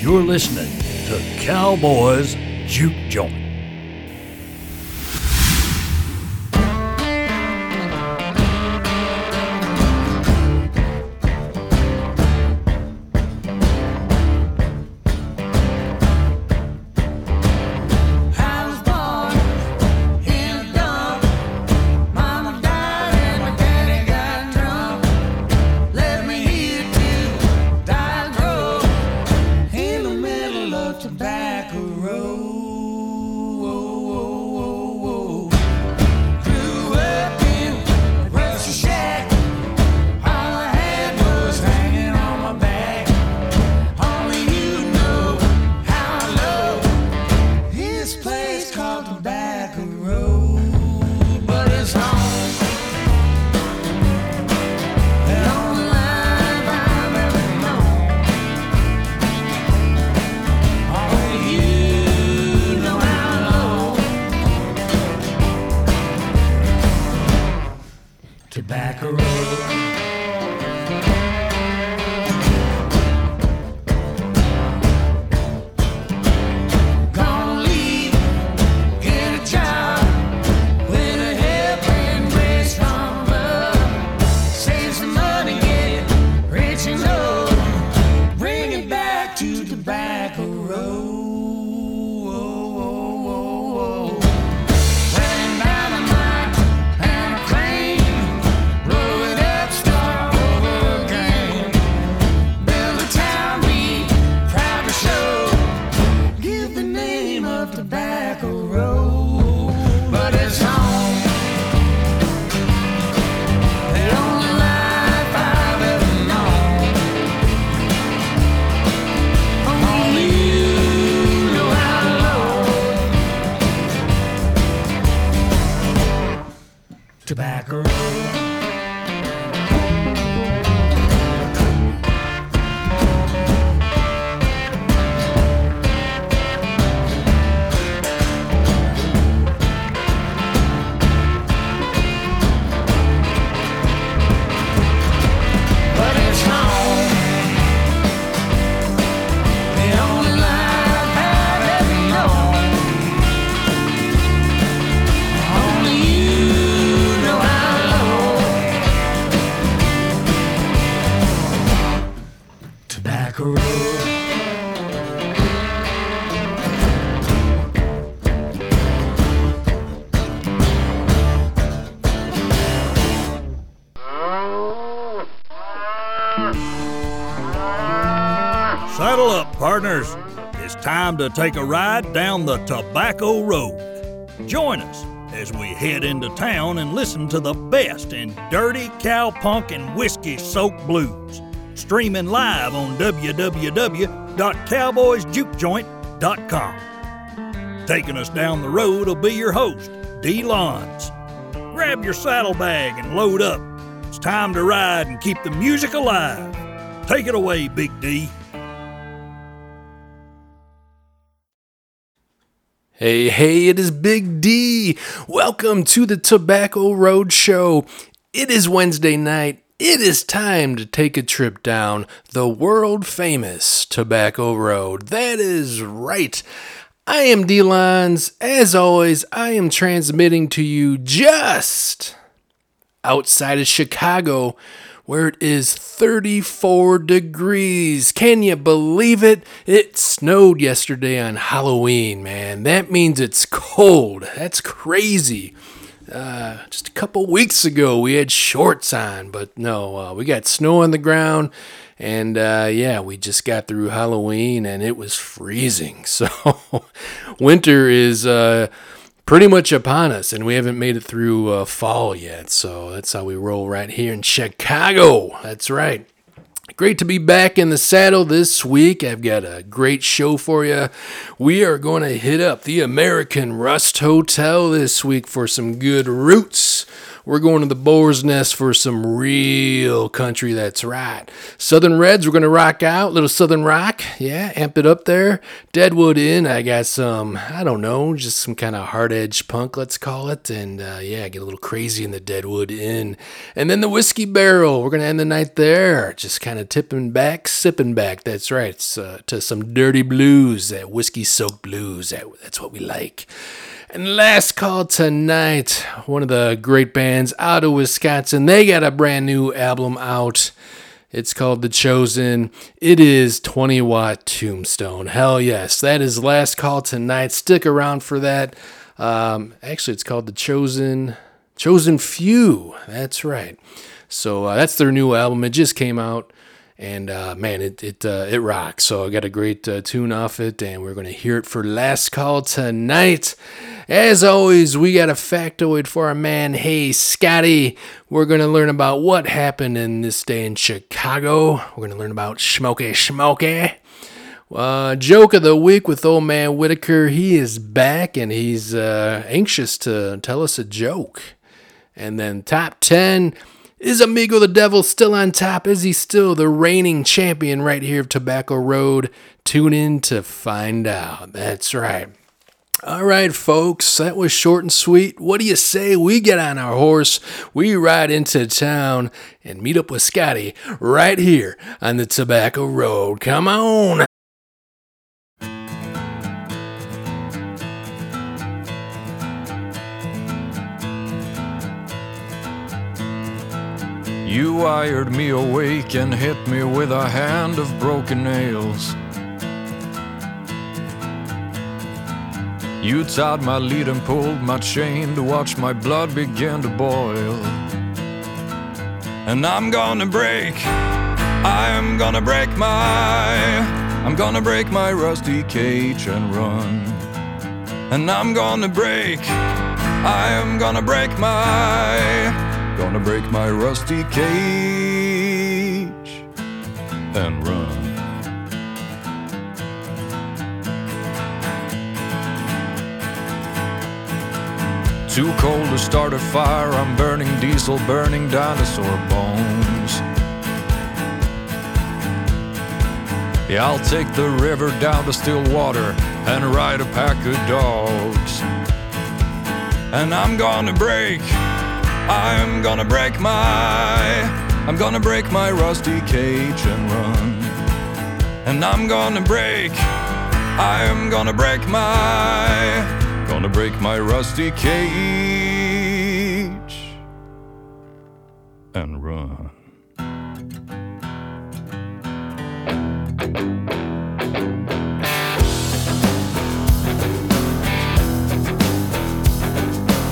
You're listening to Cowboys Juke Joint. To take a ride down the Tobacco Road. Join us as we head into town and listen to the best in dirty cowpunk and whiskey soaked blues. Streaming live on www.cowboysjukejoint.com. Taking us down the road will be your host, D. Lons. Grab your saddlebag and load up. It's time to ride and keep the music alive. Take it away, Big D. Hey, hey, it is Big D. Welcome to the Tobacco Road Show. It is Wednesday night. It is time to take a trip down the world famous Tobacco Road. That is right. I am D Lines. As always, I am transmitting to you just outside of Chicago, where it is 34 degrees. Can you believe it? It snowed yesterday on Halloween, man. That means it's cold. That's crazy. Uh, just a couple weeks ago, we had shorts on, but no, uh, we got snow on the ground. And uh, yeah, we just got through Halloween and it was freezing. So winter is uh, pretty much upon us, and we haven't made it through uh, fall yet. So that's how we roll right here in Chicago. That's right. Great to be back in the saddle this week. I've got a great show for you. We are going to hit up the American Rust Hotel this week for some good roots. We're going to the Boar's Nest for some real country. That's right. Southern Reds, we're going to rock out. Little Southern rock. Yeah, amp it up there. Deadwood Inn, I got some, I don't know, just some kind of hard edge punk, let's call it. And uh, yeah, get a little crazy in the Deadwood Inn. And then the Whiskey Barrel, we're going to end the night there. Just kind of tipping back, sipping back. That's right. Uh, to some dirty blues, that whiskey soaked blues. That, that's what we like. And last call tonight, one of the great bands out of Wisconsin. They got a brand new album out. It's called The Chosen. It is 20 Watt Tombstone. Hell yes. That is last call tonight. Stick around for that. Um, actually, it's called The Chosen. Chosen Few. That's right. So uh, that's their new album. It just came out and uh, man, it it uh, it rocks. So I got a great uh, tune off it, and we're gonna hear it for last call tonight. As always, we got a factoid for our man. Hey, Scotty, we're gonna learn about what happened in this day in Chicago. We're gonna learn about Smokey Smokey. Uh, joke of the week with old man Whitaker. He is back and he's uh, anxious to tell us a joke. And then top 10 is Amigo the Devil still on top? Is he still the reigning champion right here of Tobacco Road? Tune in to find out. That's right. All right, folks, that was short and sweet. What do you say we get on our horse, we ride into town, and meet up with Scotty right here on the Tobacco Road? Come on. You wired me awake and hit me with a hand of broken nails. You tied my lead and pulled my chain to watch my blood begin to boil. And I'm gonna break, I'm gonna break my, I'm gonna break my rusty cage and run. And I'm gonna break, I'm gonna break my, Gonna break my rusty cage and run. Too cold to start a fire, I'm burning diesel, burning dinosaur bones. Yeah, I'll take the river down to still water and ride a pack of dogs. And I'm gonna break. I'm gonna break my, I'm gonna break my rusty cage and run. And I'm gonna break, I'm gonna break my, gonna break my rusty cage and run.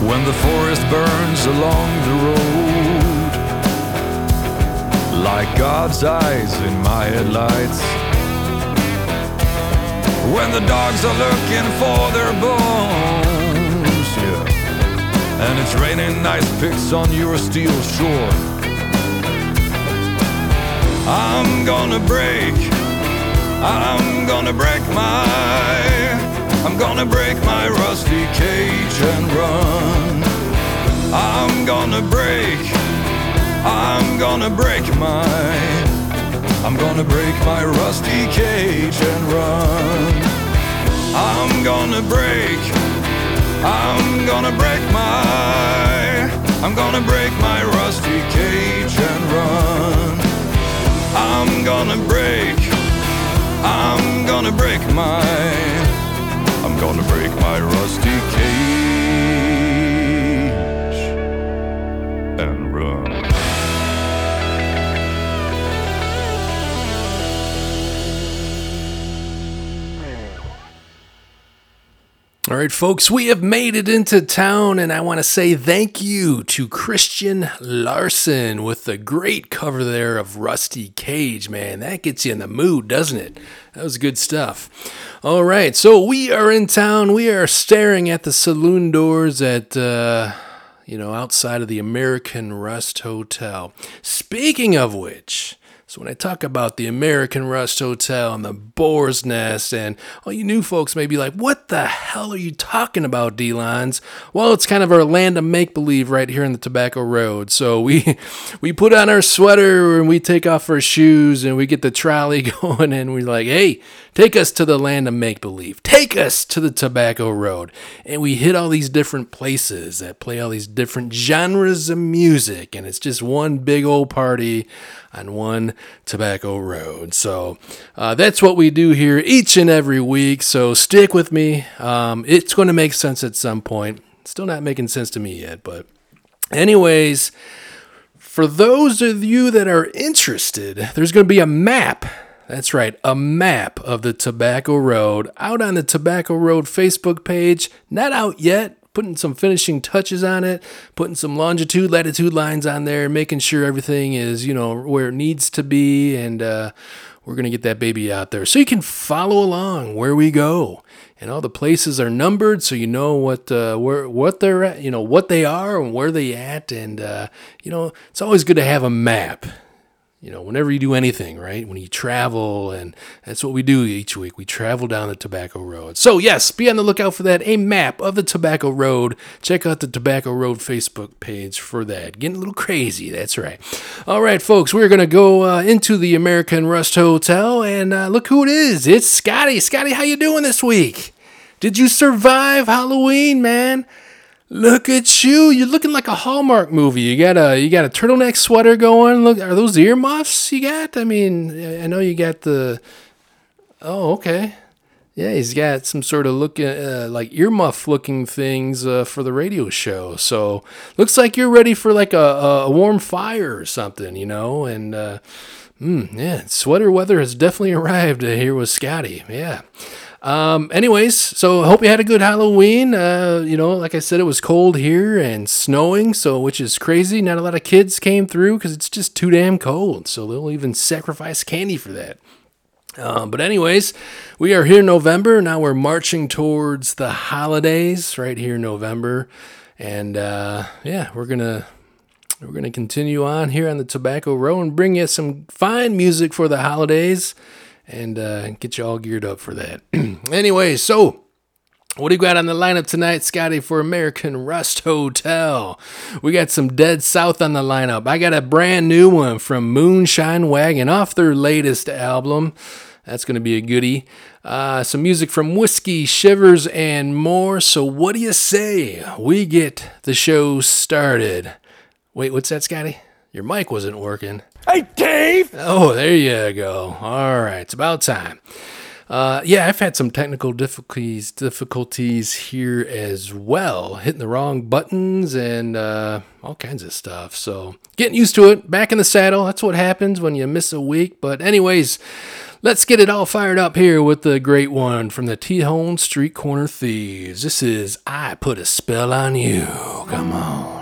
When the forest burns along the road, like God's eyes in my headlights. When the dogs are looking for their bones, yeah. And it's raining ice picks on your steel shore. I'm gonna break, I'm gonna break my I'm gonna break my rusty cage and run. I'm gonna break, I'm gonna break my, I'm gonna break my rusty cage and run. I'm gonna break, I'm gonna break my, I'm gonna break my rusty cage and run. I'm gonna break, I'm gonna break my. I'm gonna break my rusty cage All right, folks, we have made it into town, and I want to say thank you to Christian Larsson with the great cover there of Rusty Cage, man. That gets you in the mood, doesn't it? That was good stuff. All right, so we are in town. We are staring at the saloon doors at, uh, you know, outside of the American Rust Hotel. Speaking of which, So when I talk about the American Rust Hotel and the Boar's Nest, and all you new folks may be like, "What the hell are you talking about, D-Lines?" Well, it's kind of our land of make believe right here in the Tobacco Road. So we we put on our sweater and we take off our shoes and we get the trolley going and we're like, "Hey, take us to the land of make believe. Take us to the Tobacco Road." And we hit all these different places that play all these different genres of music, and it's just one big old party on one tobacco road. So uh, that's what we do here each and every week. So stick with me. Um, it's going to make sense at some point. Still not making sense to me yet, but anyways, for those of you that are interested, there's going to be a map. That's right, a map of the Tobacco Road out on the Tobacco Road Facebook page. Not out yet, putting some finishing touches on it, putting some longitude, latitude lines on there, making sure everything is, you know, where it needs to be. And uh, we're going to get that baby out there so you can follow along where we go. And all the places are numbered, so you know what uh, where what they're at, you know what they are and where they at, and uh, you know it's always good to have a map you know, whenever you do anything, right? When you travel, and that's what we do each week. We travel down the Tobacco Road. So, yes, be on the lookout for that. A map of the Tobacco Road. Check out the Tobacco Road Facebook page for that. Getting a little crazy, that's right. All right, folks, we're going to go uh, into the American Rust Hotel, and uh, look who it is. It's Scotty. Scotty, how you doing this week? Did you survive Halloween, man? Look at you! You're looking like a Hallmark movie. You got a you got a turtleneck sweater going. Look, are those earmuffs you got? I mean, I know you got the. Oh, okay. Yeah, he's got some sort of look uh, like earmuff looking things uh, for the radio show. So looks like you're ready for like a, a warm fire or something, you know. And uh, mm, yeah, sweater weather has definitely arrived here with Scotty. Yeah. Um, anyways, so hope you had a good Halloween. Uh, you know, like I said, it was cold here and snowing, so which is crazy. Not a lot of kids came through because it's just too damn cold. So they'll even sacrifice candy for that. Um, but anyways, we are here in November. Now we're marching towards the holidays right here in November, and uh, yeah, we're gonna we're gonna continue on here on the Tobacco Road and bring you some fine music for the holidays and uh, get you all geared up for that. anyway, so what do you got on the lineup tonight, Scotty, for American Rust Hotel? We got some Dead South on the lineup. I got a brand new one from Moonshine Wagon off their latest album. That's going to be a goodie. Uh, some music from Whiskey Shivers, and more. So, what do you say? We get the show started. Wait, what's that, Scotty? Your mic wasn't working. Hey, Dave! Oh, there you go. All right, it's about time. Uh, yeah, I've had some technical difficulties difficulties here as well, hitting the wrong buttons and uh, all kinds of stuff. So getting used to it. Back in the saddle. That's what happens when you miss a week. But anyways, let's get it all fired up here with the great one from the Tejon Street Corner Thieves. This is "I Put a Spell on You." Come on.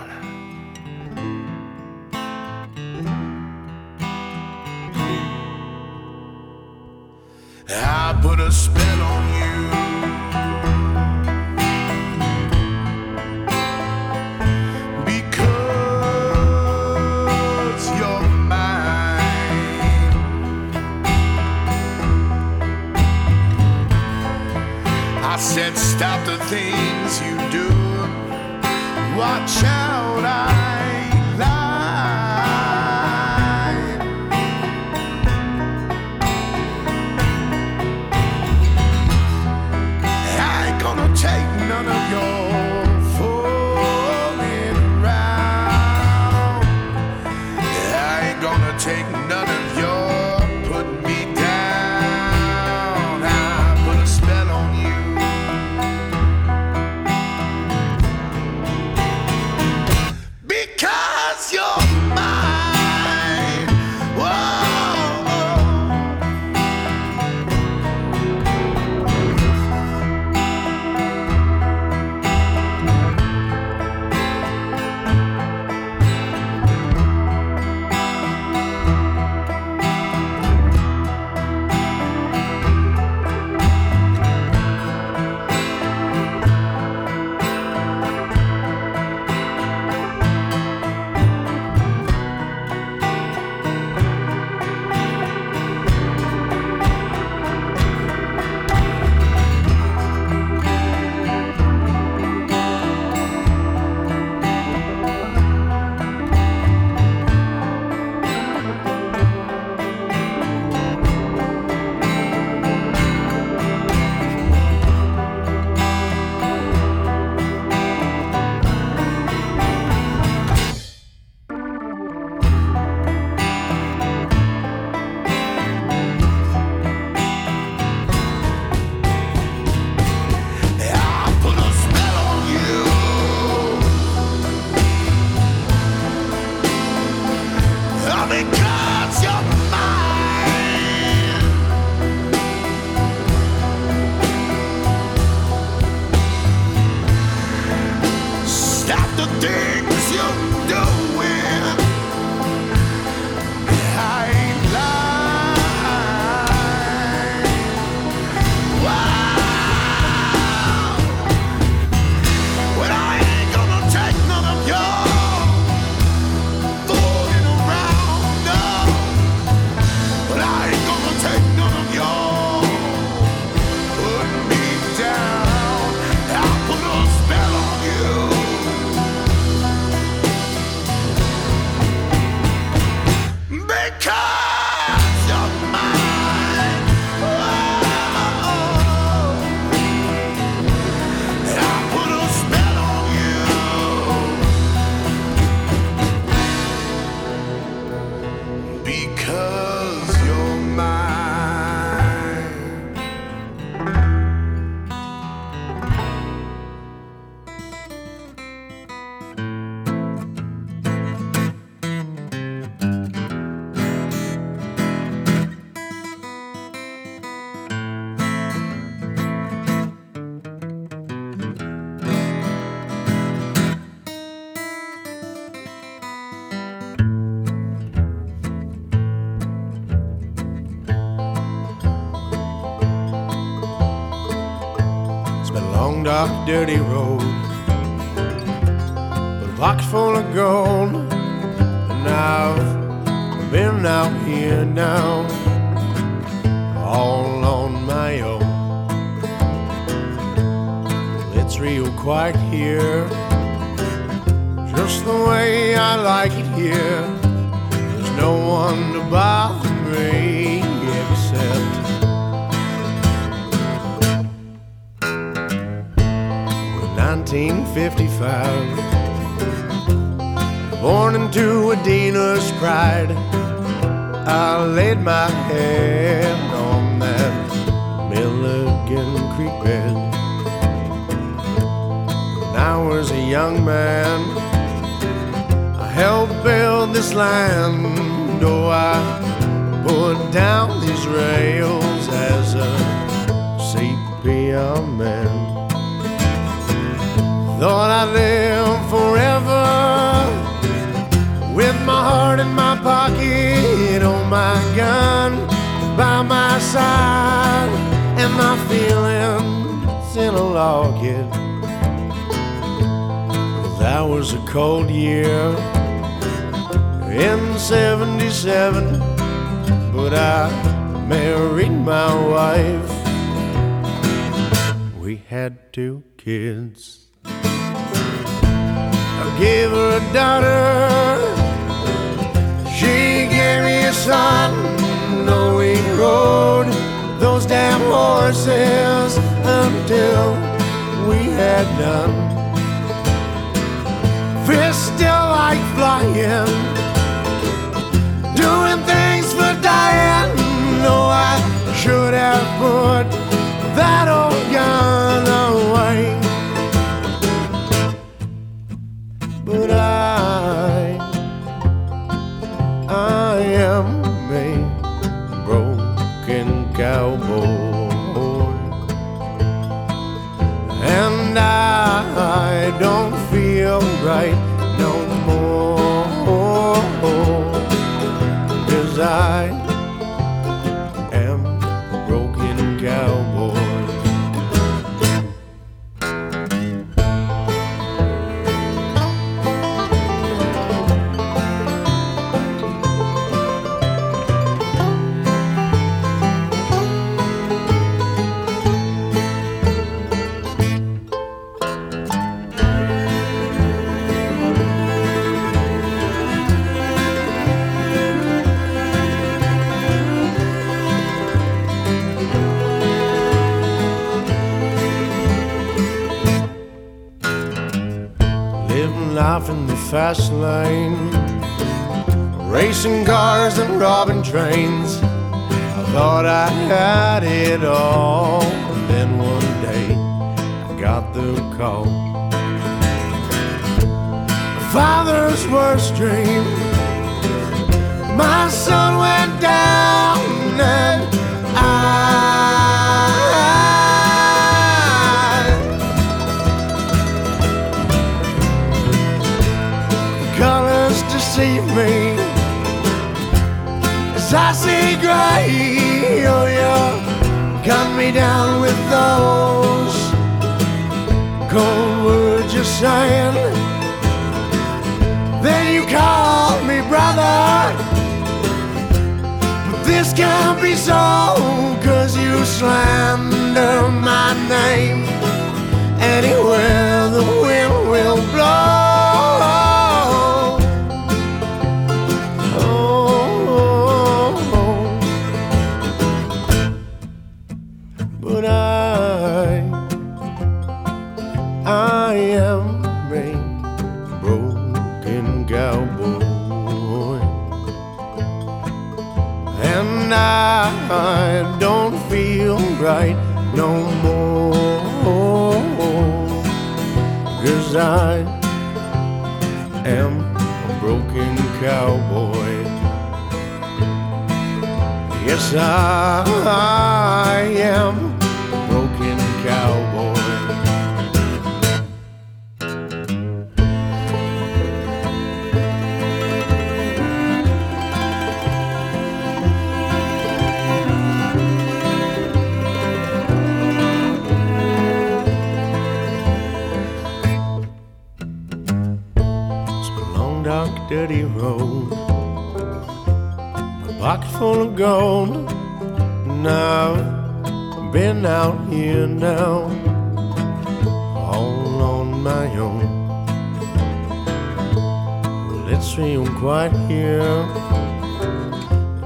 I said, stop the things you do. Watch out, dirty road, 1955. Born into a dealer's pride, I laid my hand on that Milligan Creek bed. When I was a young man, I helped build this land. Oh, I put down these rails as a Thought I'd live forever with my heart in my pocket, oh my gun by my side, and my feelings in a locket. That was a cold year in 77, but I married my wife. We had two kids. Gave her a daughter. She gave me a son. No, we rode those damn horses until we had done. Fists still like flying, doing things for dying. No, I should have put that old fast lane, racing cars and robbing trains. I thought I had it all, and then one day I got the call. Father's worst dream, my son went down see gray. Oh, you cut me down with those cold words you're saying. Then you call me brother. But this can't be so, cause you slander my name. Anywhere the I am a broken cowboy. It's a long, dark, dirty road. Pocket full of gold. Now, I've been out here now, all on my own. Well, it's real quiet here,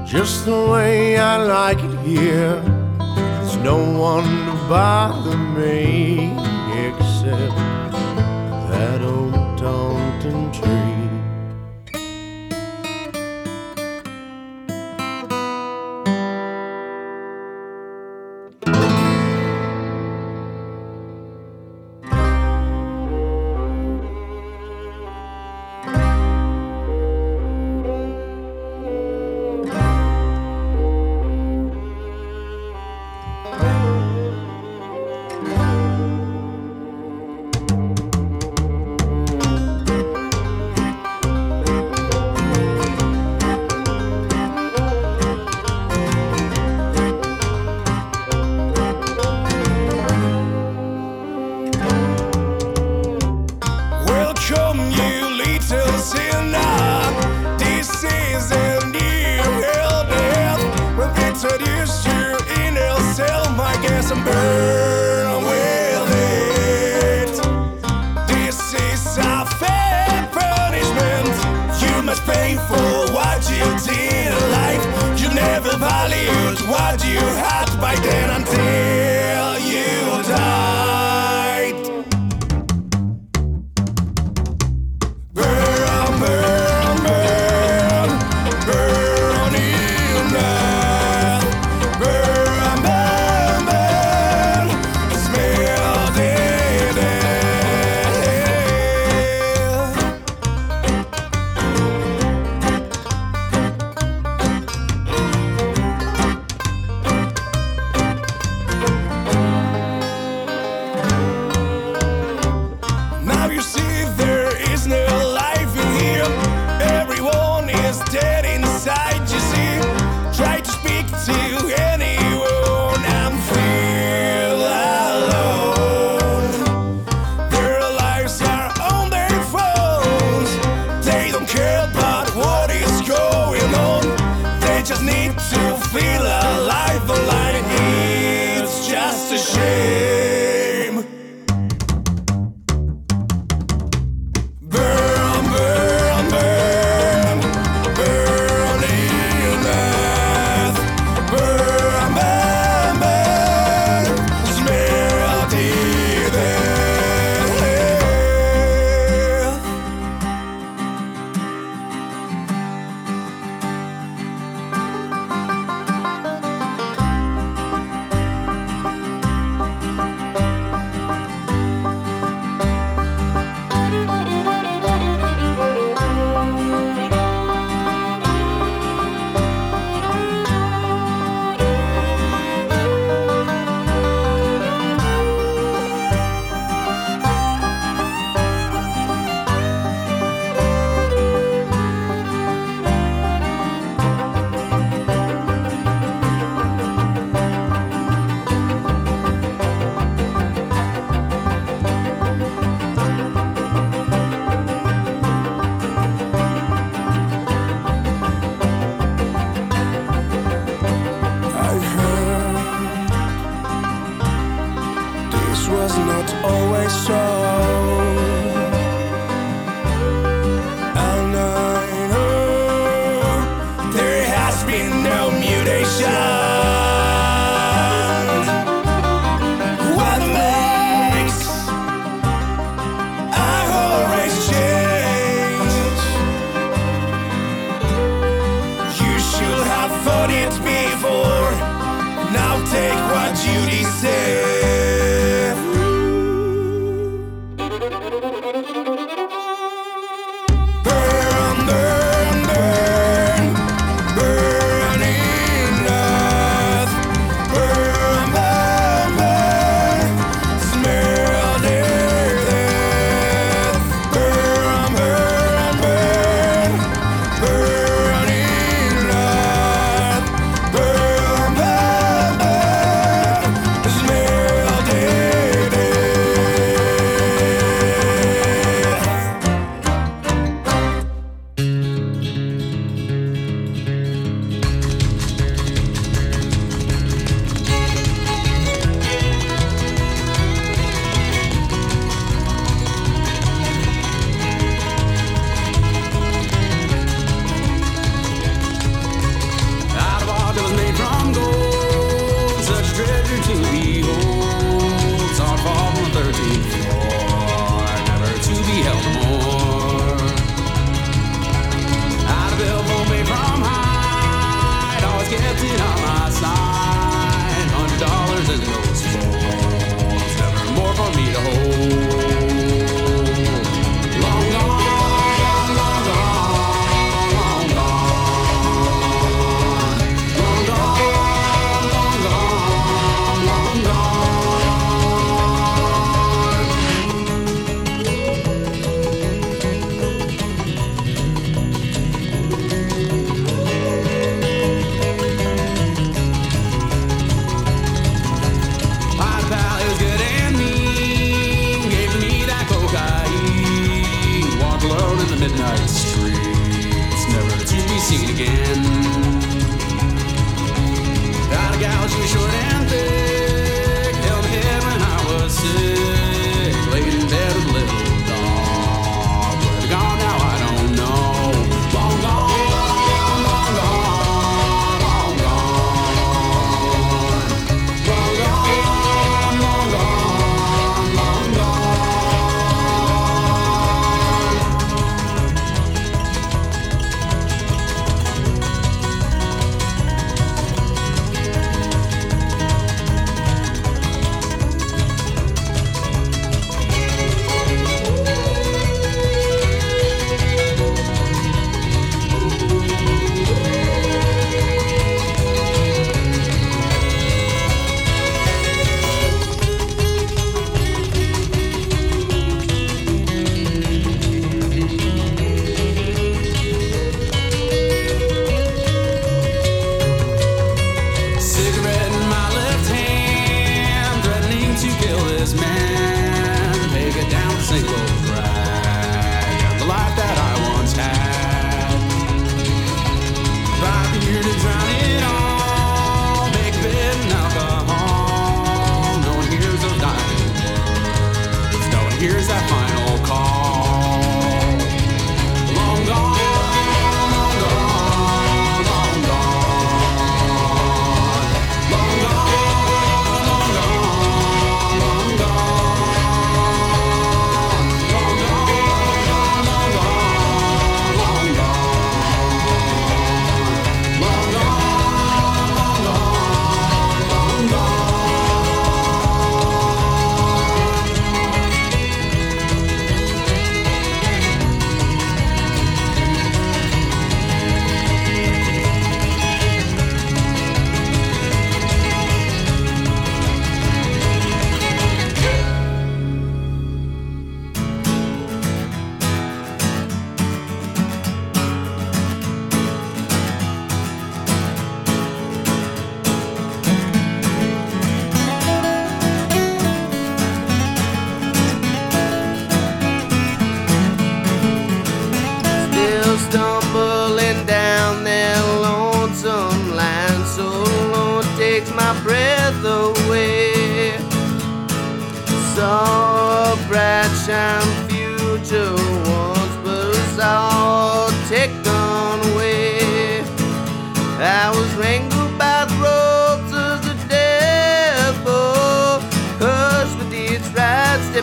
just the way I like it here. There's no one to bother me what you had by then until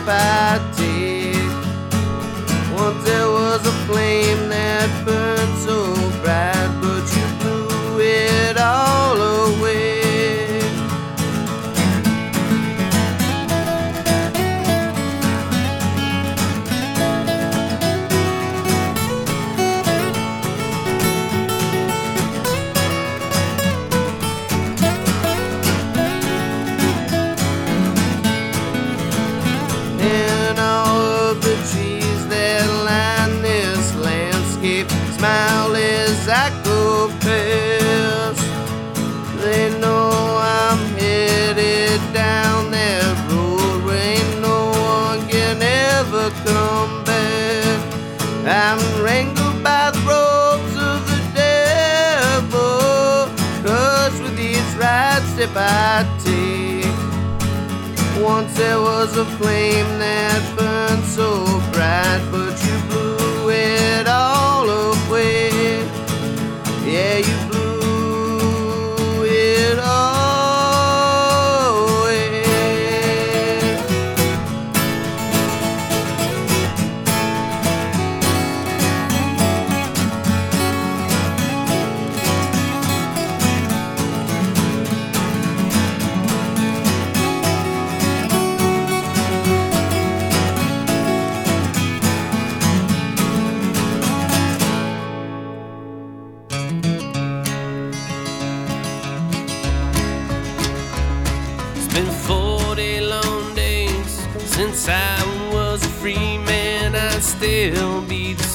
right there was a flame that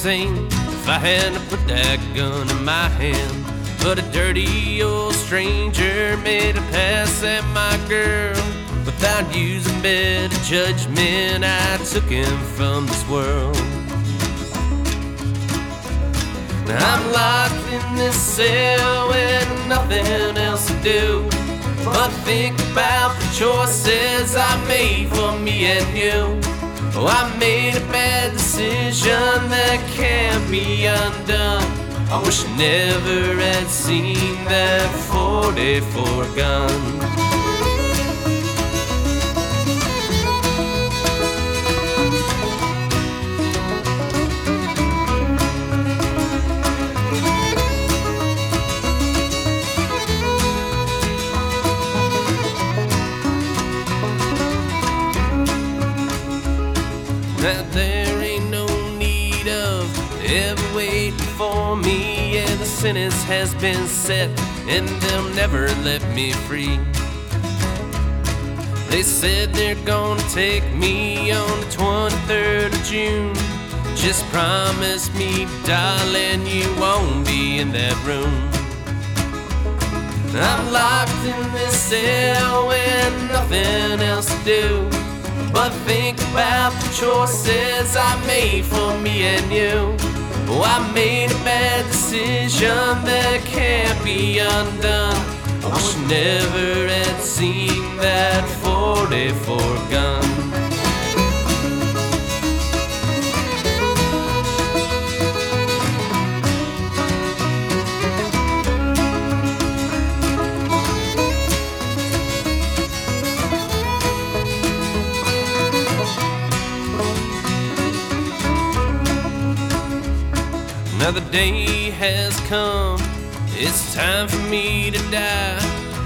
same if I hadn't put that gun in my hand. But a dirty old stranger made a pass at my girl. Without using better judgment, I took him from this world. Now I'm locked in this cell with nothing else to do. But think about the choices I made for me and you. Oh, I made a bad decision that can't be undone. I wish I never had seen that 44 gun. Has been set, and they'll never let me free. They said they're gonna take me on the 23rd of June. Just promise me, darling, you won't be in that room. I'm locked in this cell with nothing else to do. But think about the choices I made for me and you. Oh, I made a bad decision that can't be undone. I wish never had seen that 44 gun. Another day has come. It's time for me to die.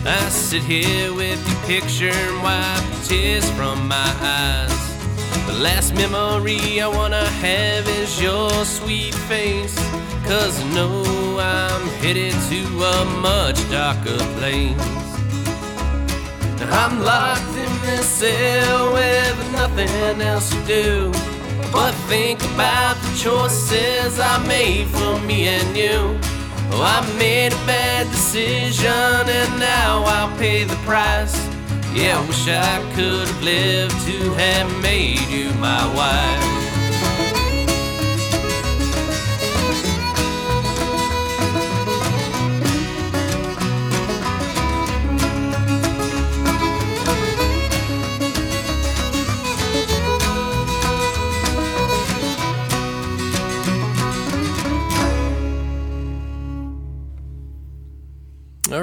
I sit here with your picture and wipe tears from my eyes. The last memory I wanna have is your sweet face. Cause I know I'm headed to a much darker place. I'm locked in this cell with nothing else to do. But think about the choices I made for me and you. Oh, I made a bad decision and now I'll pay the price. Yeah, wish I could have lived to have made you my wife.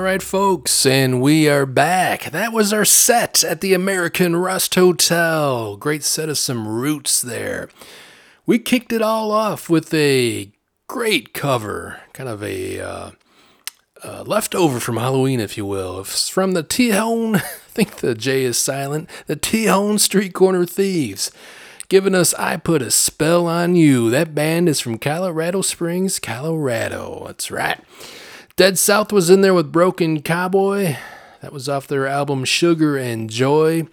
Right, folks, and we are back. That was our set at the American Rust Hotel. Great set of some roots there. We kicked it all off with a great cover, kind of a uh, uh, leftover from Halloween, if you will. It's from the Tejon, I think the J is silent, the Tejon Street Corner Thieves. Giving us I Put a Spell on You. That band is from Colorado Springs, Colorado. That's right. Dead South was in there with Broken Cowboy. That was off their album Sugar and Joy.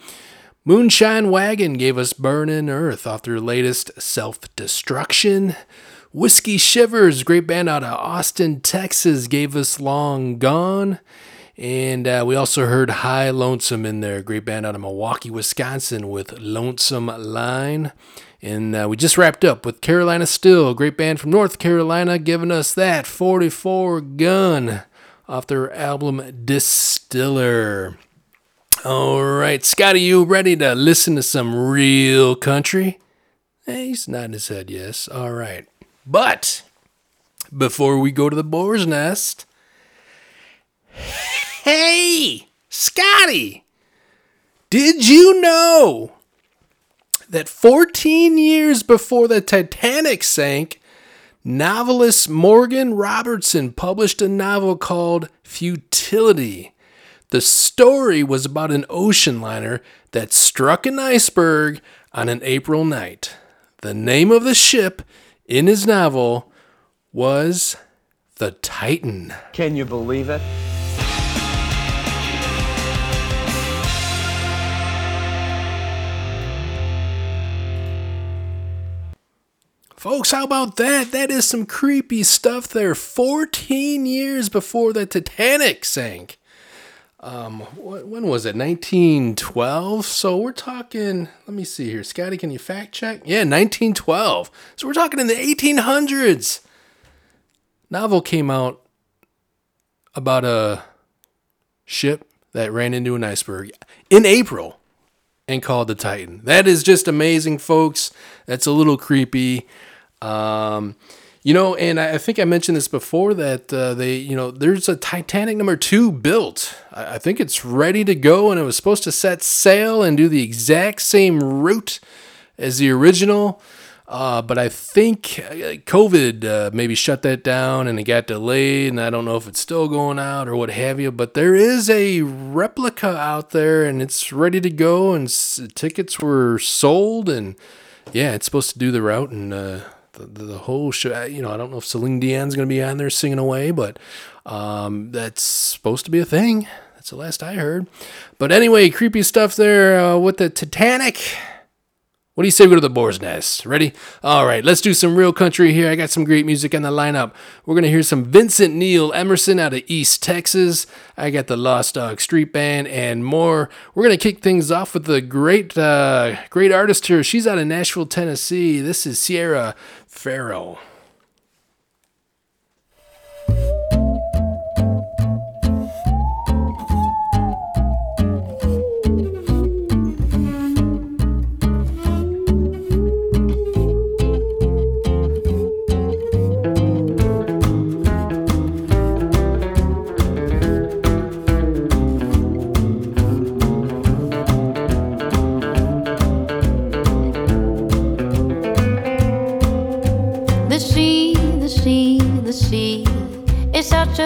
Moonshine Wagon gave us Burnin' Earth off their latest Self Destruction. Whiskey Shivers, great band out of Austin, Texas, gave us Long Gone. And uh, we also heard High Lonesome in there, great band out of Milwaukee, Wisconsin, with Lonesome Line. And uh, we just wrapped up with Carolina Still, a great band from North Carolina, giving us that 44 Gun off their album Distiller. All right, Scotty, you ready to listen to some real country? Eh, he's nodding his head, yes. All right. But before we go to the boar's nest, hey, Scotty, did you know that 14 years before the Titanic sank, novelist Morgan Robertson published a novel called Futility? The story was about an ocean liner that struck an iceberg on an April night. The name of the ship in his novel was The Titan. Can you believe it? Folks, how about that? That is some creepy stuff there. 14 years before the Titanic sank. Um, wh- when was it? 1912? So we're talking, let me see here. Scotty, can you fact check? Yeah, 1912. So we're talking in the 1800s. Novel came out about a ship that ran into an iceberg in April and called the Titan. That is just amazing, folks. That's a little creepy. Um, you know, and I think I mentioned this before that uh, they, you know, there's a Titanic number two built. I I think it's ready to go, and it was supposed to set sail and do the exact same route as the original. Uh, but I think uh, COVID uh, maybe shut that down and it got delayed, and I don't know if it's still going out or what have you. But there is a replica out there, and it's ready to go, and s- tickets were sold, and yeah, it's supposed to do the route and uh, the, the whole show. You know, I don't know if Celine Dion's going to be on there singing away, but um, that's supposed to be a thing. That's the last I heard. But anyway, creepy stuff there uh, with the Titanic. What do you say we go to the boar's nest? Ready? All right, let's do some real country here. I got some great music on the lineup. We're going to hear some Vincent Neil Emerson out of East Texas. I got the Lost Dog Street Band and more. We're going to kick things off with the great, uh, great artist here. She's out of Nashville, Tennessee. This is Sierra Ferrell.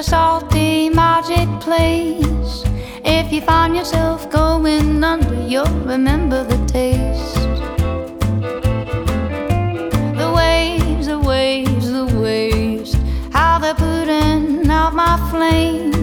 Salty, magic place. If you find yourself going under, you'll remember the taste. The waves, the waves, the waves, how they're putting out my flames.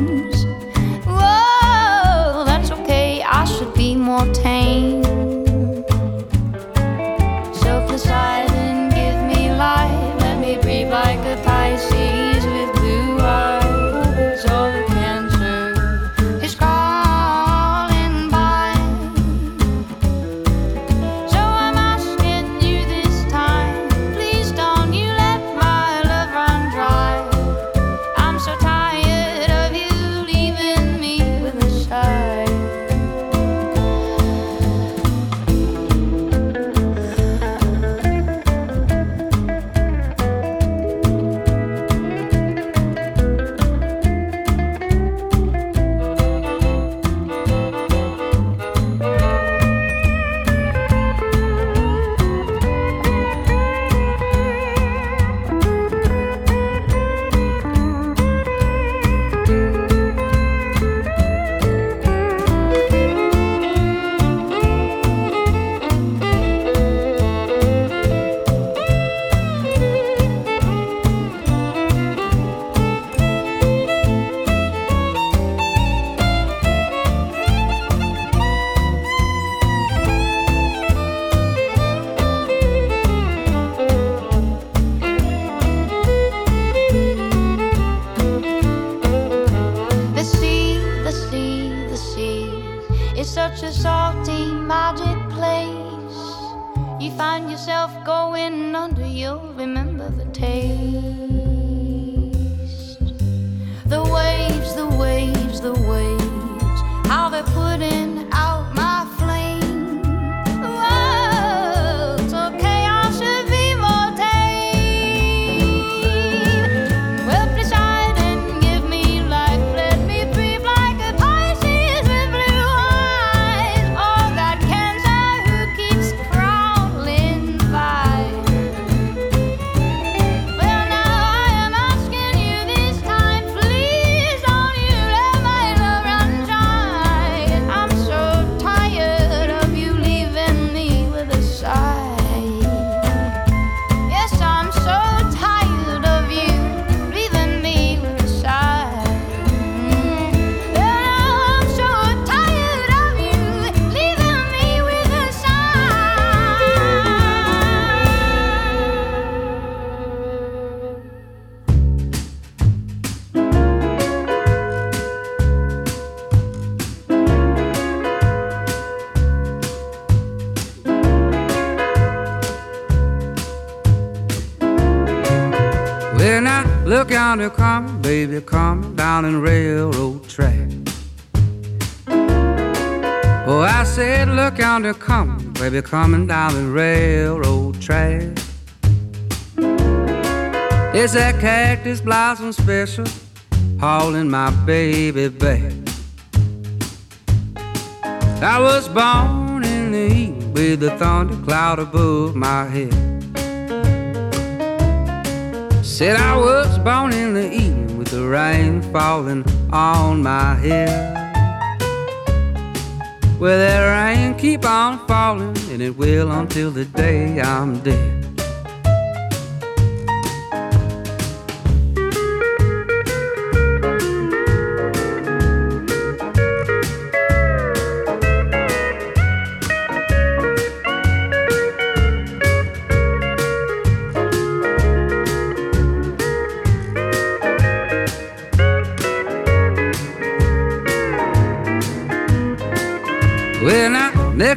Yonder coming, baby, coming down the railroad track. Oh, I said, look yonder coming, baby, coming down the railroad track. It's that cactus blossom special, hauling my baby back. I was born in the heat with the thunder cloud above my head. Said I was born in the evening with the rain falling on my head. Well, that rain keep on falling, and it will until the day I'm dead.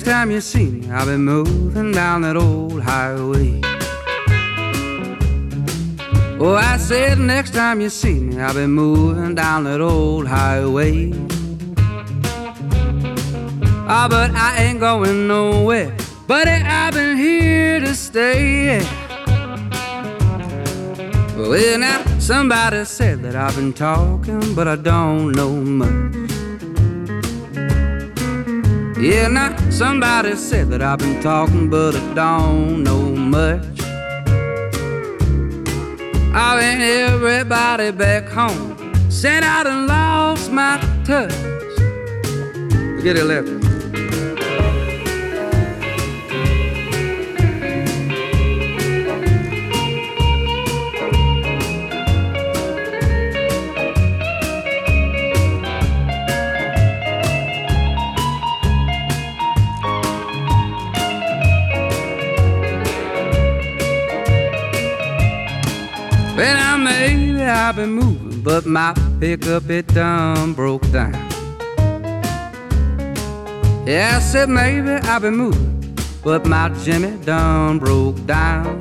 Next time you see me, I'll be moving down that old highway. Oh, I said, next time you see me, I'll be moving down that old highway. Ah, but I ain't going nowhere, buddy, I've been here to stay. Well, now, somebody said that I've been talking, but I don't know much. Yeah, now somebody said that I've been talking, but I don't know much. I mean, everybody back home said I done lost my touch. Get it left. I've been moving, but my pickup it done broke down. Yeah, I said maybe I've been moving, but my Jimmy done broke down.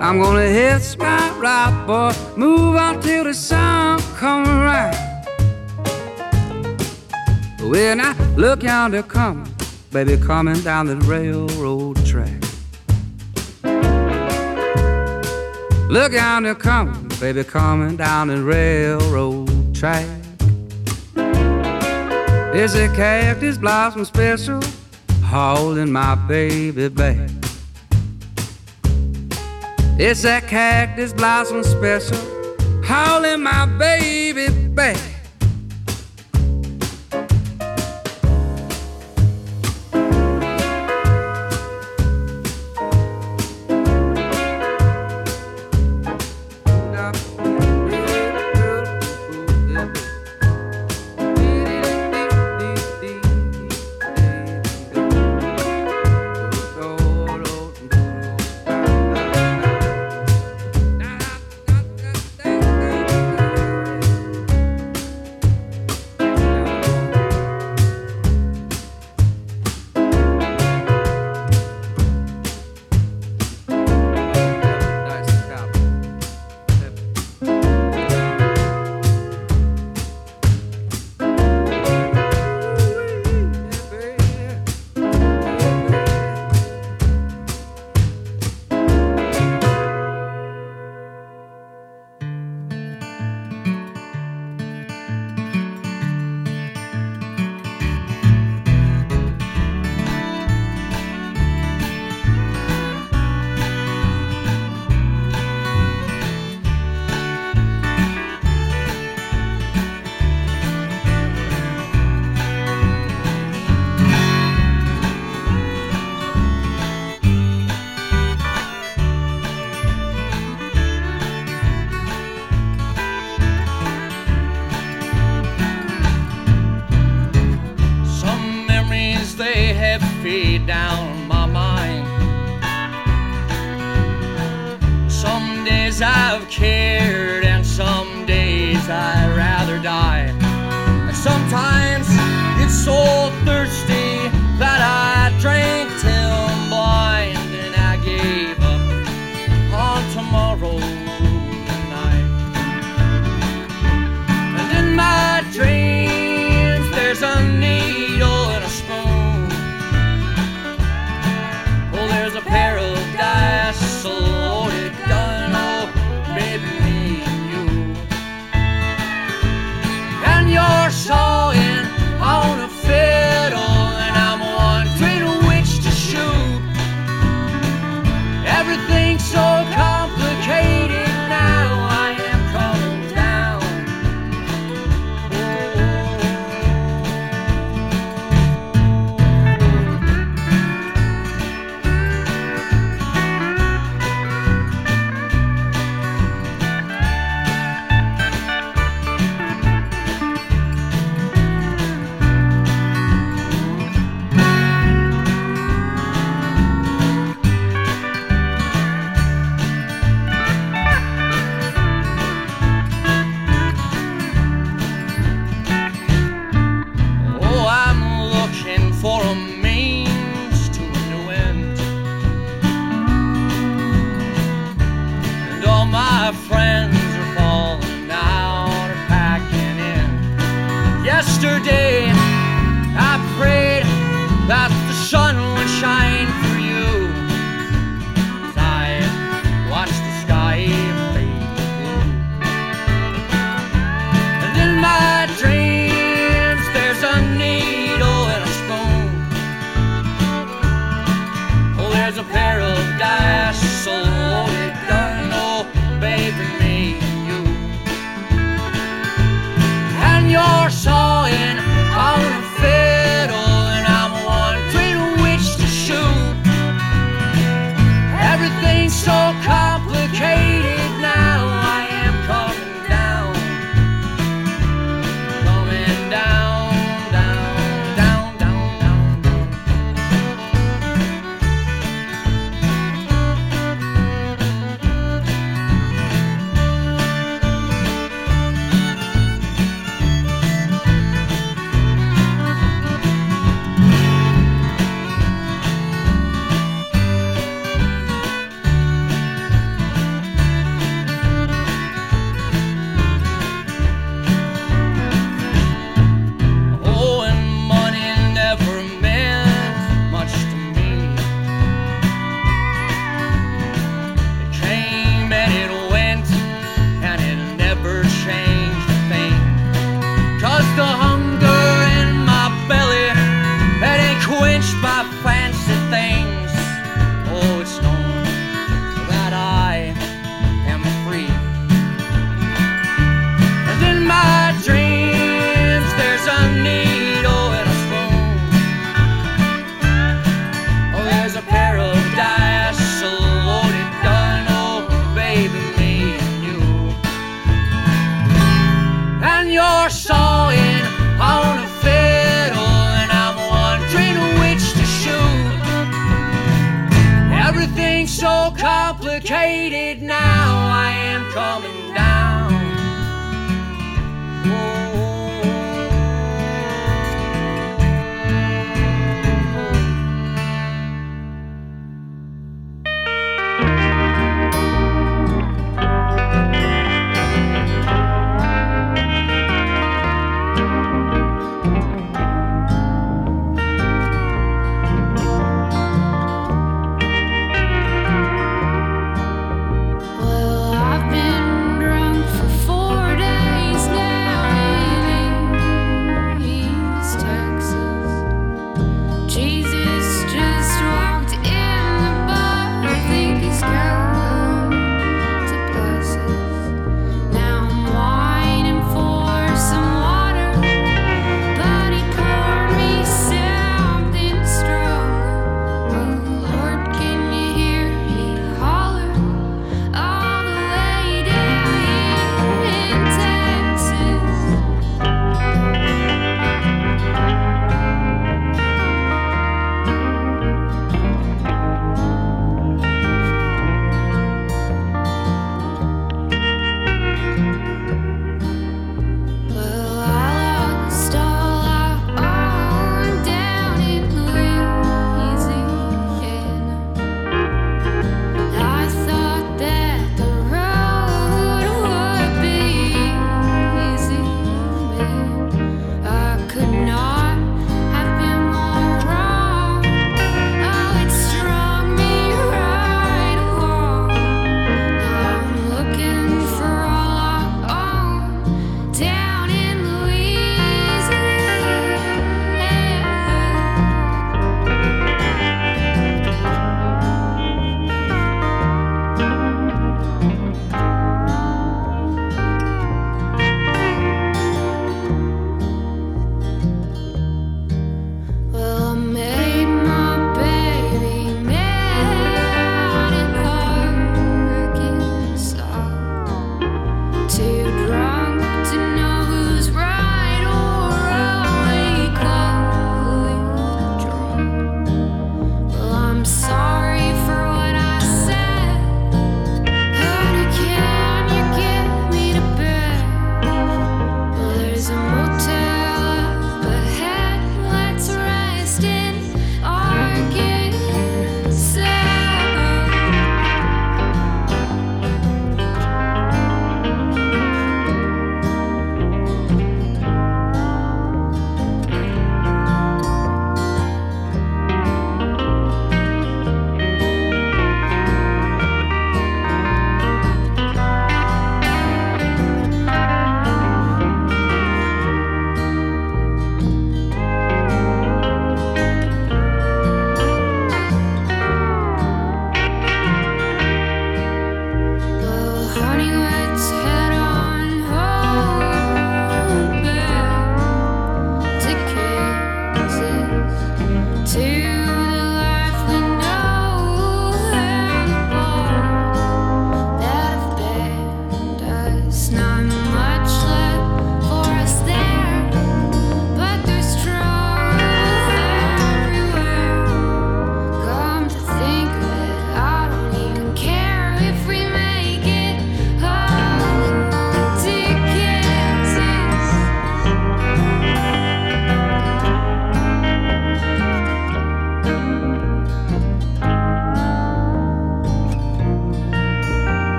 I'm gonna hit my right, boy, move until the sun come around. When I look yonder coming, baby, coming down the railroad track. Look yonder coming, baby, coming down the railroad track. It's a cactus blossom special, holding my baby back. It's that cactus blossom special, holding my baby back.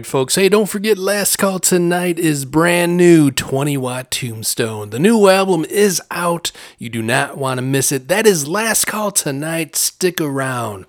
Right, folks. Hey, don't forget, Last Call Tonight is brand new 20 Watt Tombstone. The new album is out. You do not want to miss it. That is Last Call Tonight. Stick around.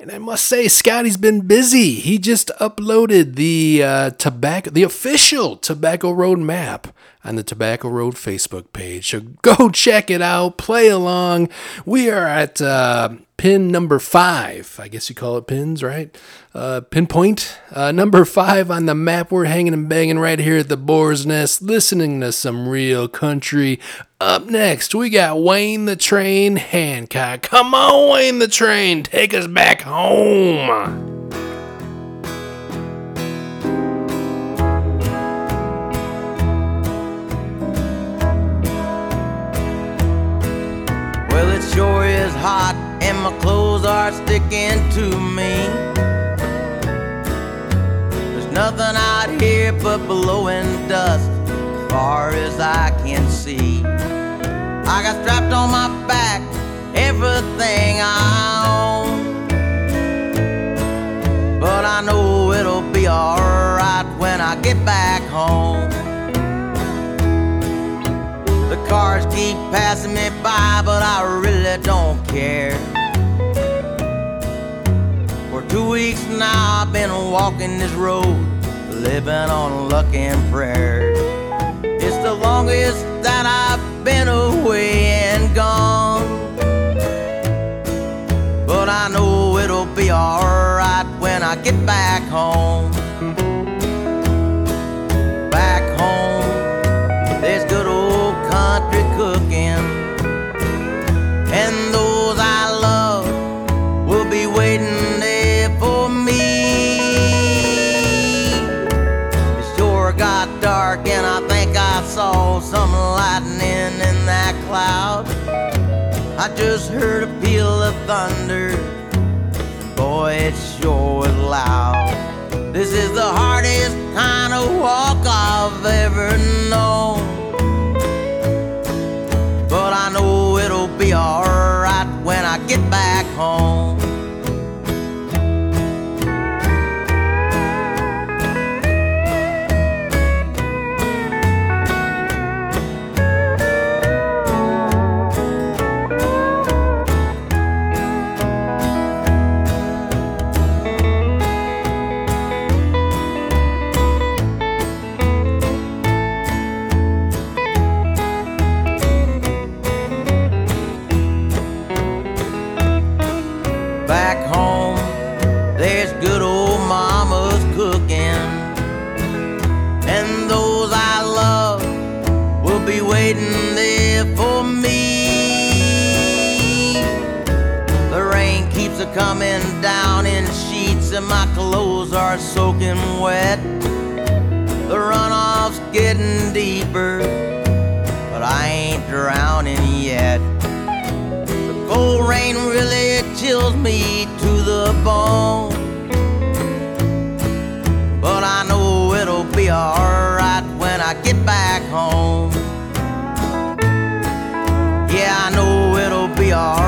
And I must say, Scotty's been busy. He just uploaded the uh, tobacco, the official Tobacco Road map on the Tobacco Road Facebook page. So go check it out, play along. We are at uh, pin number five. I guess you call it pins, right? Uh, pinpoint uh, number five on the map. We're hanging and banging right here at the Boar's Nest, listening to some real country. Up next, we got Wayne the Train Hancock. Come on, Wayne the Train, take us back home. Hot, and my clothes are sticking to me. There's nothing out here but blowing dust, as far as I can see. I got strapped on my back everything I own. But I know it'll be alright when I get back home. Cars keep passing me by, but I really don't care. For two weeks now, I've been walking this road, living on luck and prayer. It's the longest that I've been away and gone. But I know it'll be alright when I get back home. I just heard a peal of thunder. Boy, it sure was loud. Drowning yet. The cold rain really chills me to the bone. But I know it'll be alright when I get back home. Yeah, I know it'll be alright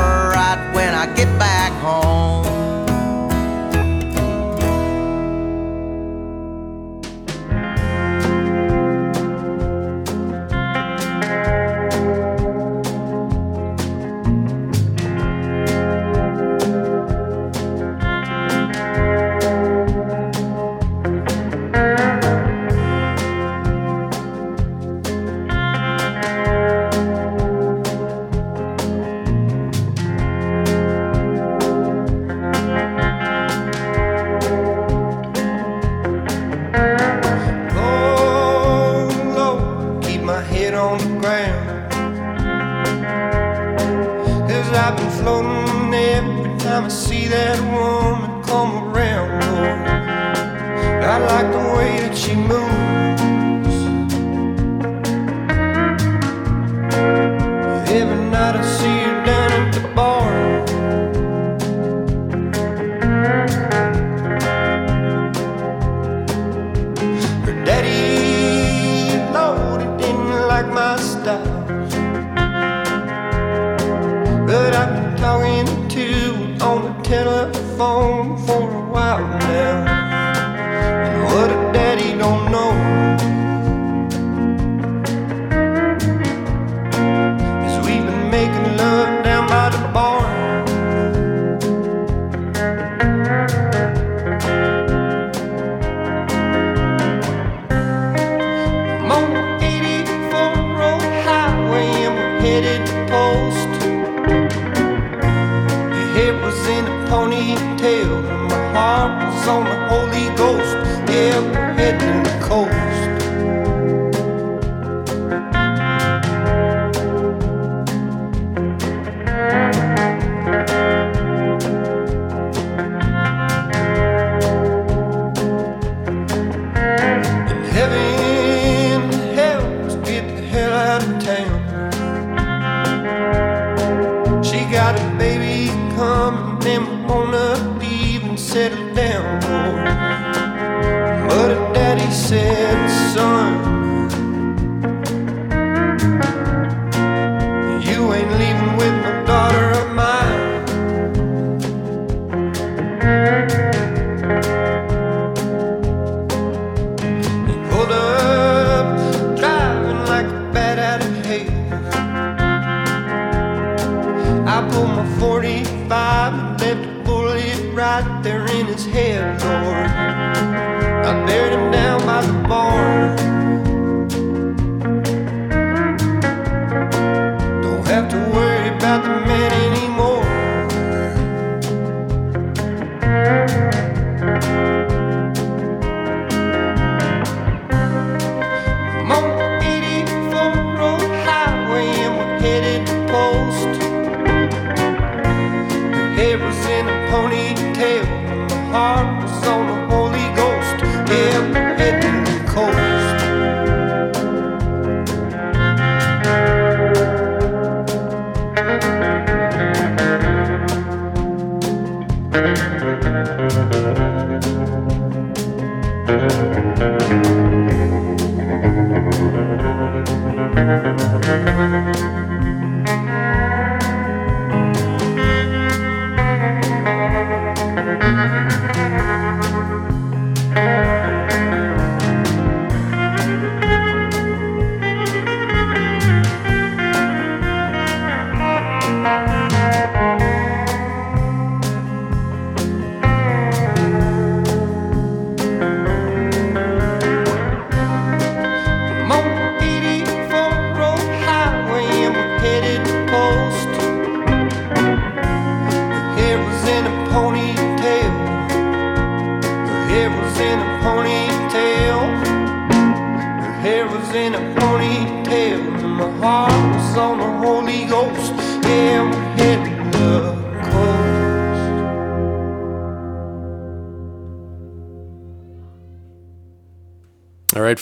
you ain't leaving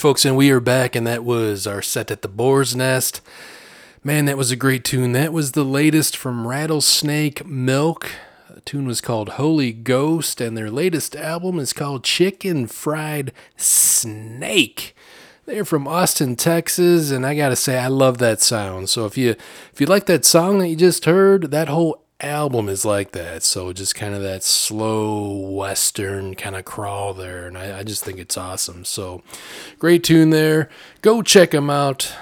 folks, and we are back, and that was our set at the Boar's Nest. Man, that was a great tune. That was the latest from Rattlesnake Milk. The tune was called Holy Ghost, and their latest album is called Chicken Fried Snake. They're from Austin, Texas, and I gotta say I love that sound. So if you if you like that song that you just heard, that whole album is like that. So just kind of that slow western kind of crawl there, and I, I just think it's awesome. So great tune there. Go check them out.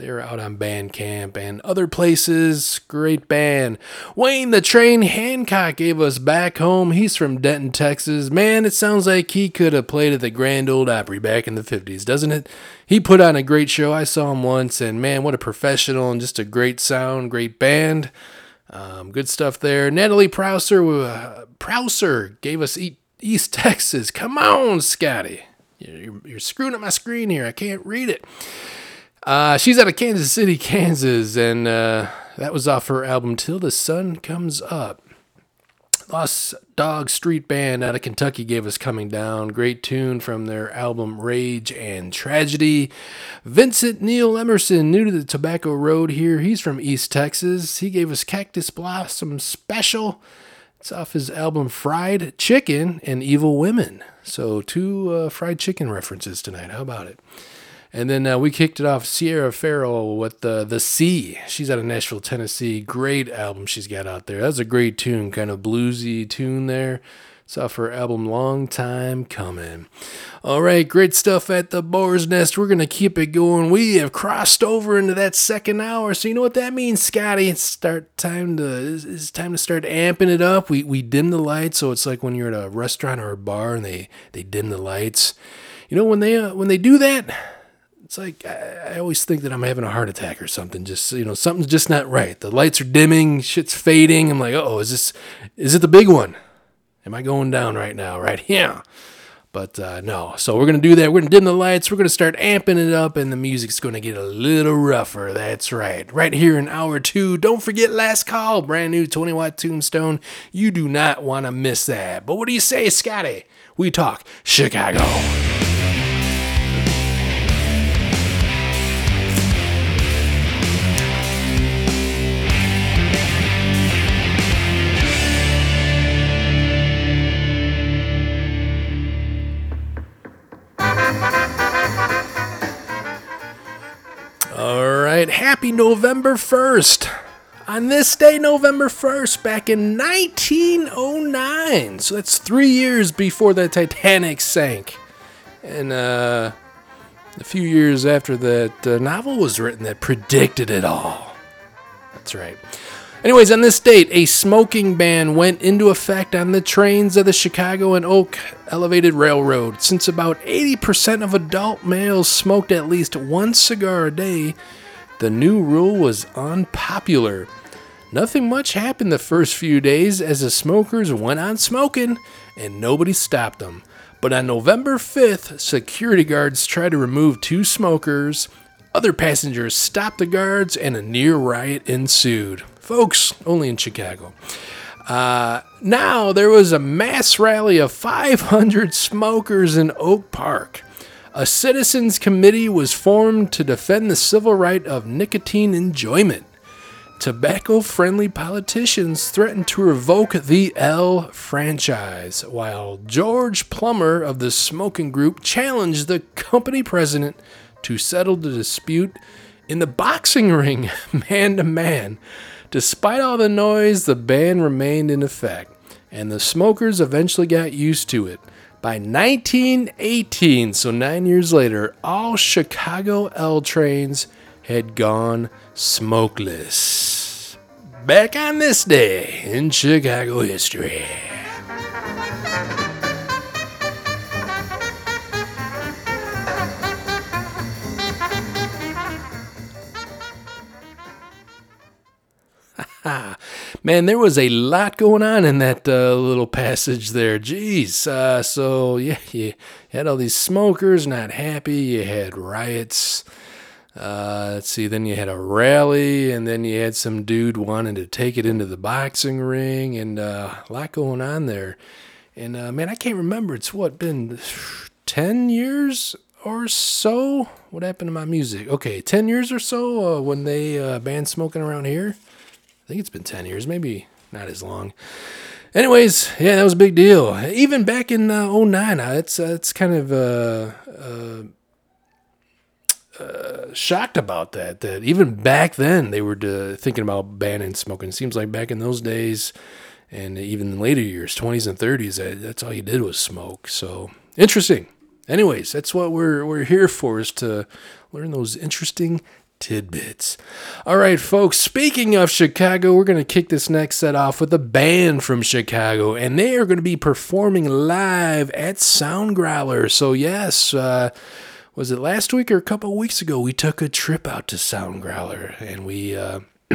They're out on Bandcamp and other places. Great band. Wayne the Train Hancock gave us back home. He's from Denton, Texas. Man, it sounds like he could have played at the Grand Ole Opry back in the 50s, doesn't it? He put on a great show. I saw him once, and man, what a professional and just a great sound, great band. Um, good stuff there. Natalie Prauser, uh, Prauser gave us E- East Texas. Come on, Scotty. You're, you're screwing up my screen here. I can't read it. Uh, she's out of Kansas City, Kansas, and uh, that was off her album Till the Sun Comes Up. Lost Dog Street Band out of Kentucky gave us Coming Down. Great tune from their album Rage and Tragedy. Vincent Neil Emerson, new to the Tobacco Road here. He's from East Texas. He gave us Cactus Blossom Special. It's off his album Fried Chicken and Evil Women. So, two uh, fried chicken references tonight. How about it? And then uh, we kicked it off Sierra Ferrell with uh, The Sea. She's out of Nashville, Tennessee. Great album she's got out there. That's a great tune, kind of bluesy tune there. It's off her album Long Time Coming. All right, great stuff at the Boar's Nest. We're going to keep it going. We have crossed over into that second hour. So you know what that means, Scotty? It's start time to it's, it's time to start amping it up. We we dim the lights, so it's like when you're at a restaurant or a bar and they they dim the lights. You know when they uh, when they do that, it's like I, I always think that I'm having a heart attack or something. Just you know, something's just not right. The lights are dimming, shit's fading. I'm like, oh, is this is it the big one? Am I going down right now? Right here. But uh, no, so we're gonna do that. We're gonna dim the lights. We're gonna start amping it up, and the music's gonna get a little rougher. That's right. Right here in hour two. Don't forget last call, brand new 20 watt tombstone. You do not want to miss that. But what do you say, Scotty? We talk Chicago. Happy November 1st. On this day, November 1st, back in 1909. So that's three years before the Titanic sank. And uh, a few years after that uh, novel was written that predicted it all. That's right. Anyways, on this date, a smoking ban went into effect on the trains of the Chicago and Oak Elevated Railroad. Since about 80% of adult males smoked at least one cigar a day, the new rule was unpopular. Nothing much happened the first few days as the smokers went on smoking and nobody stopped them. But on November 5th, security guards tried to remove two smokers. Other passengers stopped the guards and a near riot ensued. Folks, only in Chicago. Uh, now there was a mass rally of 500 smokers in Oak Park. A citizens committee was formed to defend the civil right of nicotine enjoyment. Tobacco friendly politicians threatened to revoke the L franchise, while George Plummer of the smoking group challenged the company president to settle the dispute in the boxing ring, man to man. Despite all the noise, the ban remained in effect, and the smokers eventually got used to it. By 1918, so nine years later, all Chicago L trains had gone smokeless. Back on this day in Chicago history. Man, there was a lot going on in that uh, little passage there. Jeez. Uh, so, yeah, you had all these smokers not happy. You had riots. Uh, let's see, then you had a rally, and then you had some dude wanting to take it into the boxing ring, and uh, a lot going on there. And uh, man, I can't remember. It's what, been 10 years or so? What happened to my music? Okay, 10 years or so uh, when they banned smoking around here. I think it's been 10 years, maybe not as long. Anyways, yeah, that was a big deal. Even back in uh, 09, uh, it's, uh, it's kind of uh, uh, uh, shocked about that. That even back then they were uh, thinking about banning smoking. It seems like back in those days and even in later years, 20s and 30s, that, that's all you did was smoke. So interesting. Anyways, that's what we're, we're here for is to learn those interesting tidbits. All right, folks, speaking of Chicago, we're going to kick this next set off with a band from Chicago, and they are going to be performing live at Sound Growler. So, yes, uh, was it last week or a couple weeks ago? We took a trip out to Sound Growler, and we uh,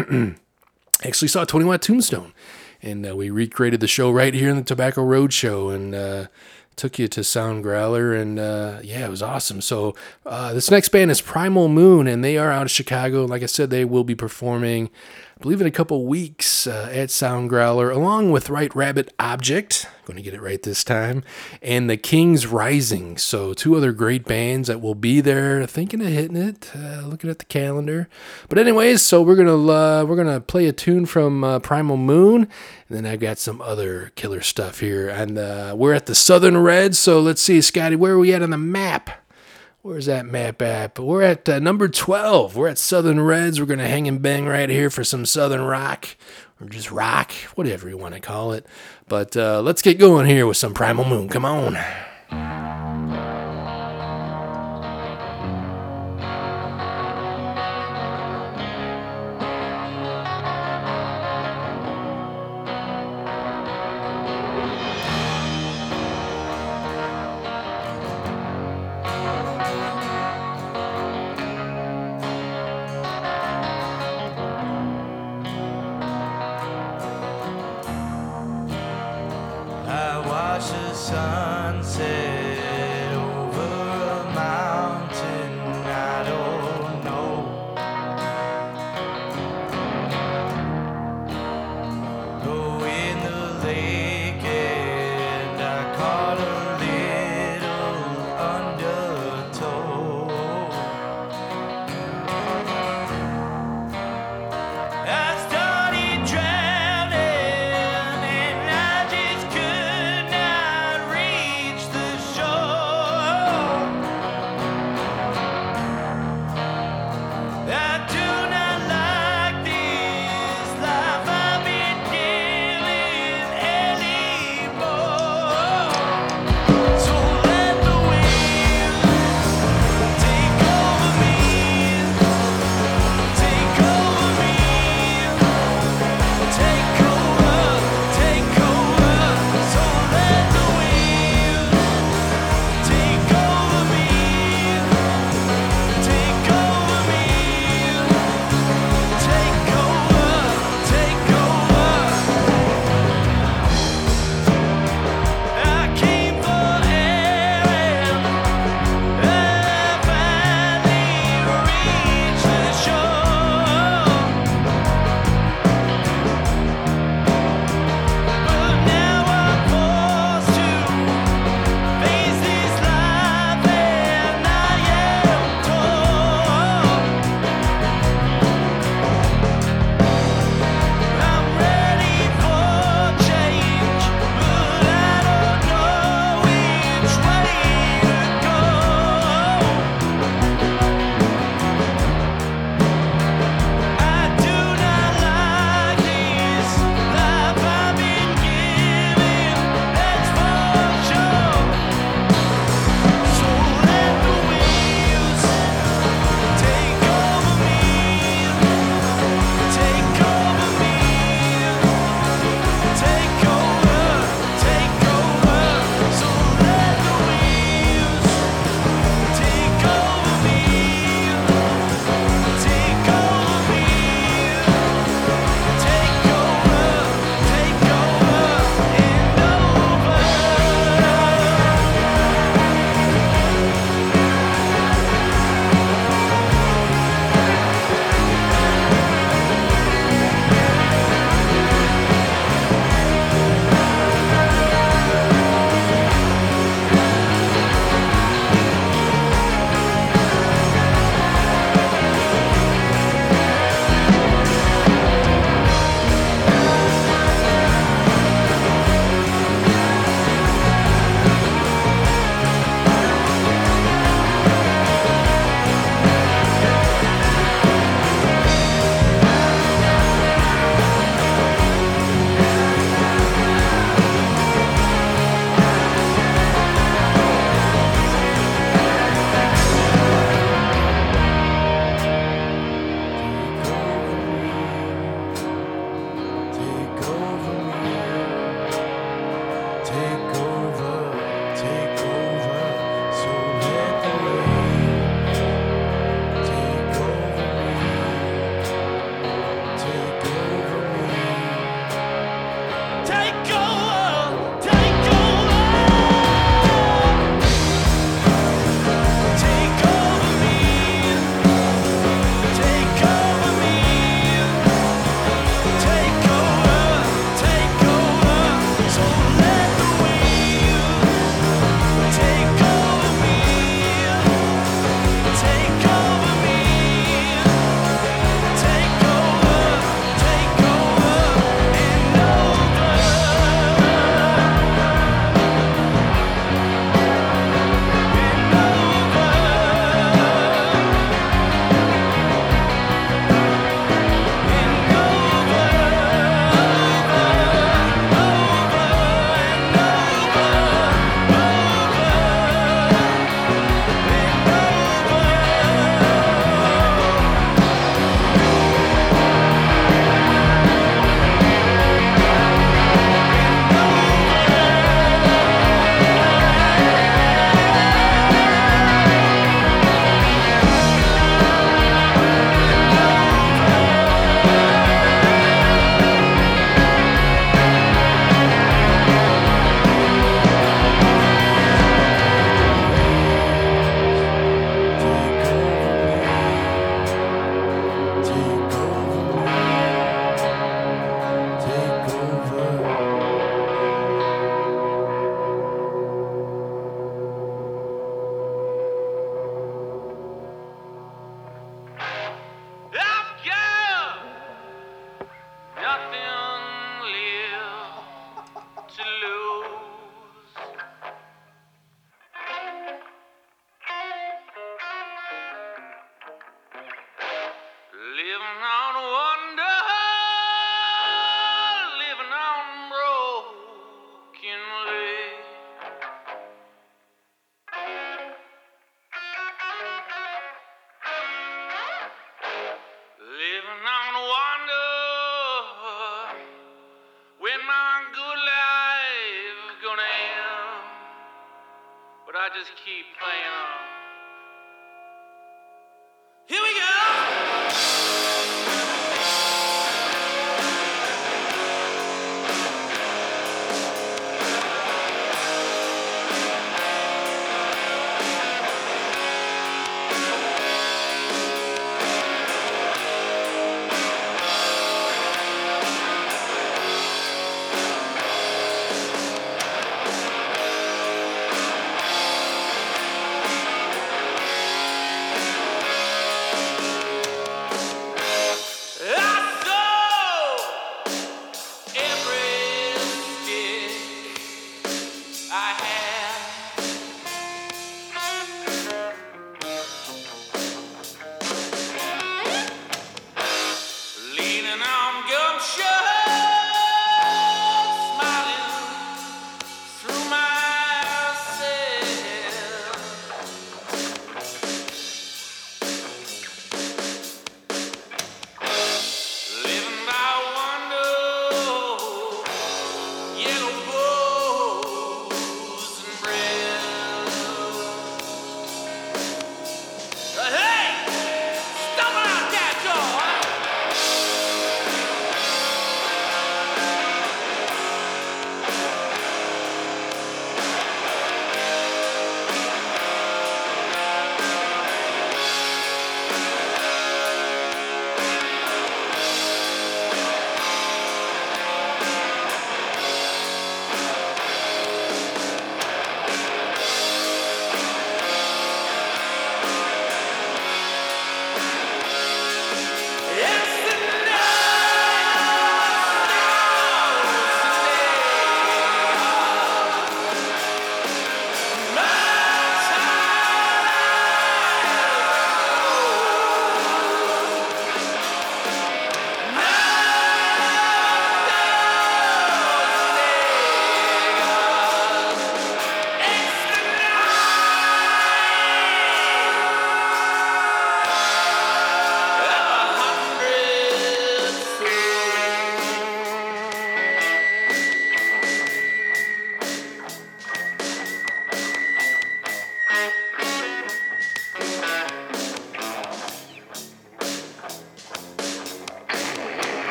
actually saw 20 Watt Tombstone. And uh, we recreated the show right here in the Tobacco Road Show, and uh, took you to Sound Growler, and uh, yeah, it was awesome. So uh, this next band is Primal Moon, and they are out of Chicago. Like I said, they will be performing, I believe, in a couple weeks uh, at Sound Growler, along with Right Rabbit Object. Going to get it right this time, and the Kings Rising. So two other great bands that will be there. Thinking of hitting it. Uh, looking at the calendar, but anyways, so we're gonna uh, we're gonna play a tune from uh, Primal Moon, and then I've got some other killer stuff here. And uh, we're at the Southern Red. So let's see, Scotty, where are we at on the map? Where's that map at? But We're at uh, number 12. We're at Southern Reds. We're going to hang and bang right here for some Southern rock or just rock, whatever you want to call it. But uh, let's get going here with some Primal Moon. Come on.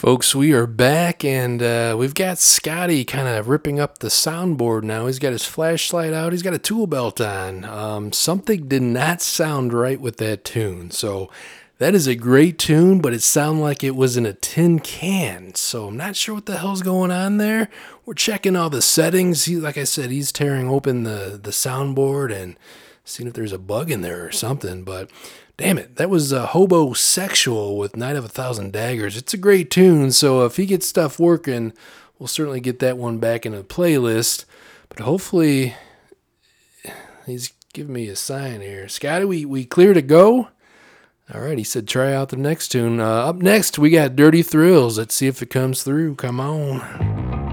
Folks, we are back and uh, we've got Scotty kind of ripping up the soundboard now. He's got his flashlight out, he's got a tool belt on. Um, something did not sound right with that tune. So, that is a great tune, but it sounded like it was in a tin can. So, I'm not sure what the hell's going on there. We're checking all the settings. He, like I said, he's tearing open the, the soundboard and seeing if there's a bug in there or something. But Damn it, that was uh, a Hobosexual with Night of a Thousand Daggers. It's a great tune, so if he gets stuff working, we'll certainly get that one back in the playlist. But hopefully, he's giving me a sign here. Scotty, we, we clear to go? All right, he said try out the next tune. Uh, up next, we got Dirty Thrills. Let's see if it comes through. Come on.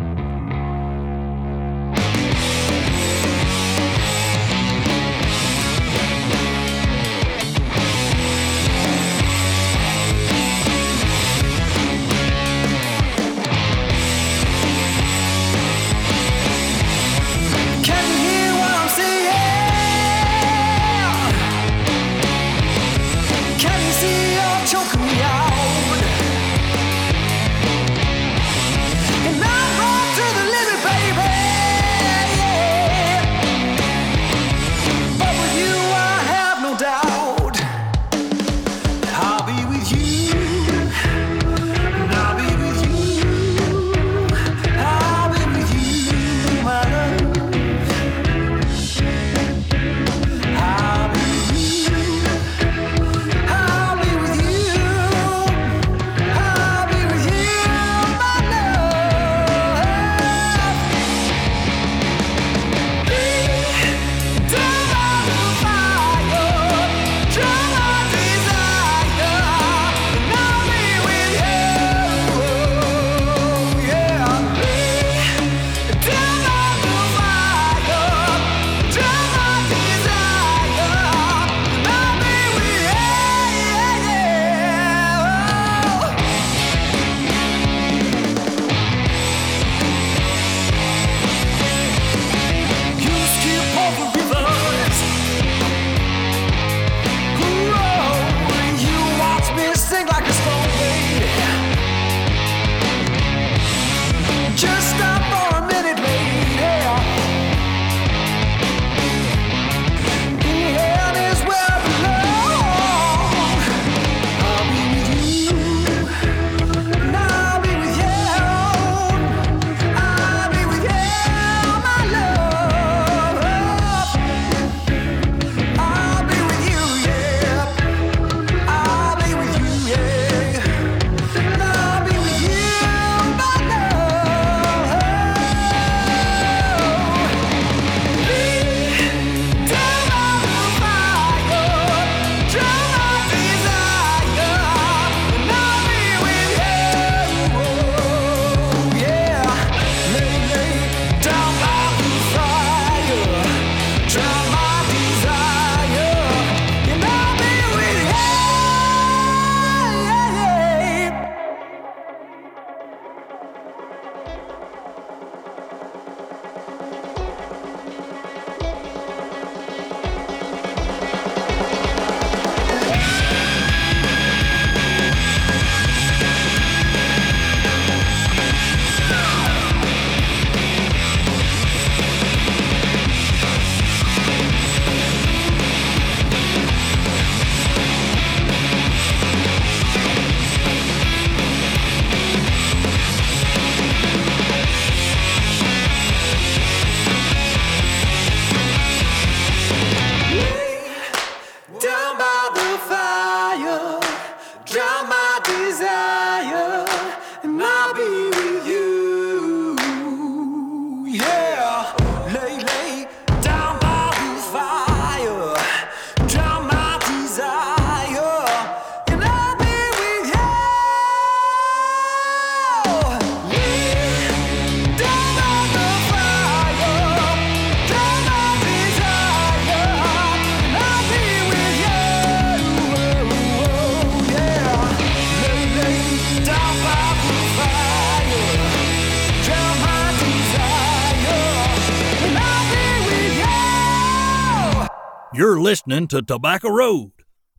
listening to Tobacco Road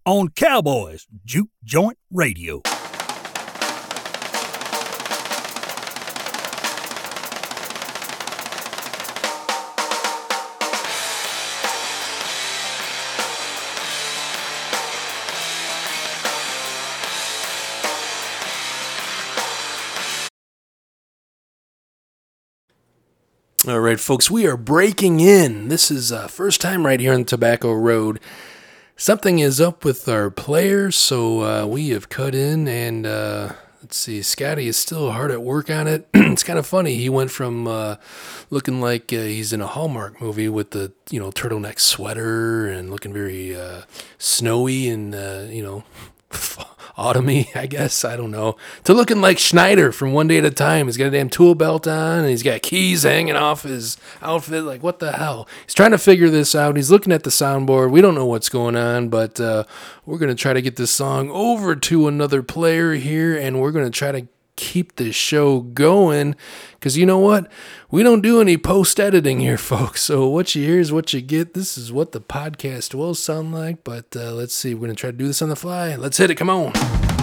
on Cowboys Juke Joint Radio. All right, folks, we are breaking in. This is uh, first time right here on Tobacco Road. Something is up with our players, so uh, we have cut in, and uh, let's see, Scotty is still hard at work on it. it's kind of funny. He went from uh, looking like uh, he's in a Hallmark movie with the you know turtleneck sweater and looking very uh, snowy and you know. autumny, I guess. I don't know. To looking like Schneider from One Day at a Time. He's got a damn tool belt on and he's got keys hanging off his outfit. Like, what the hell? He's trying to figure this out. He's looking at the soundboard. We don't know what's going on, but uh, we're going to try to get this song over to another player here and we're going to try to keep this show going because you know what? We don't do any post editing here folks. So what you hear is what you get. This is what the podcast will sound like but uh, let's see. We're gonna try to do this on the fly. Let's hit it. Come on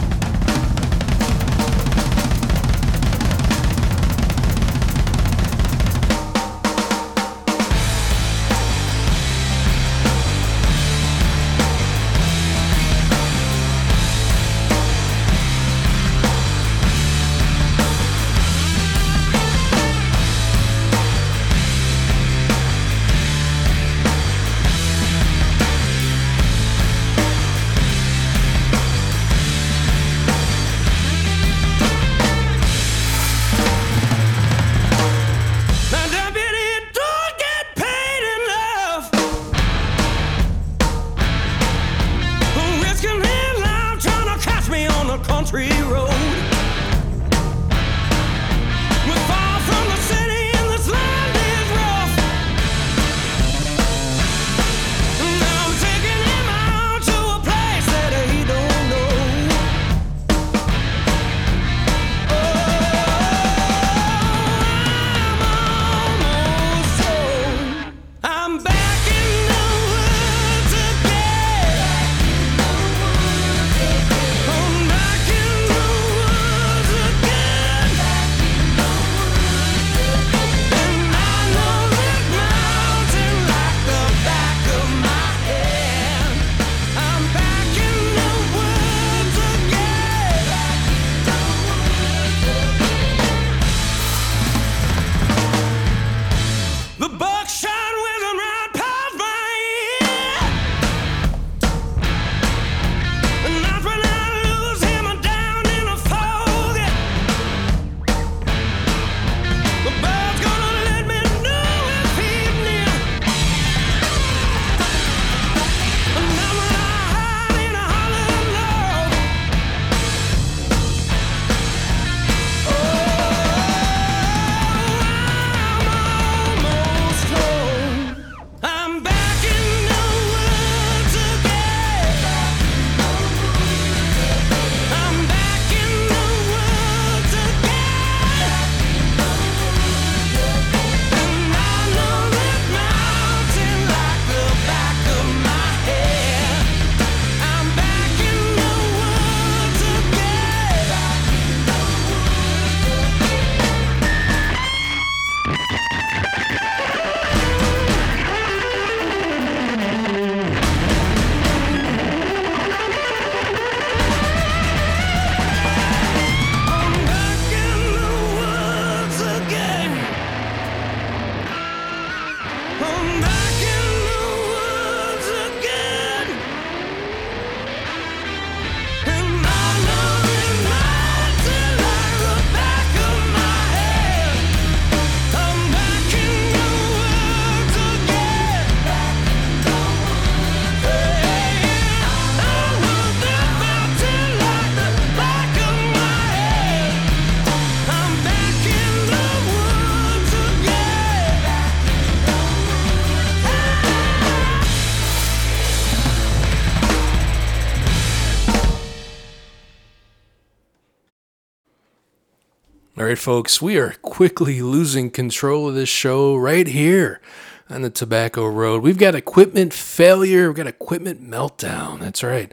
All right, folks, we are quickly losing control of this show right here on the Tobacco Road. We've got equipment failure, we've got equipment meltdown. That's right.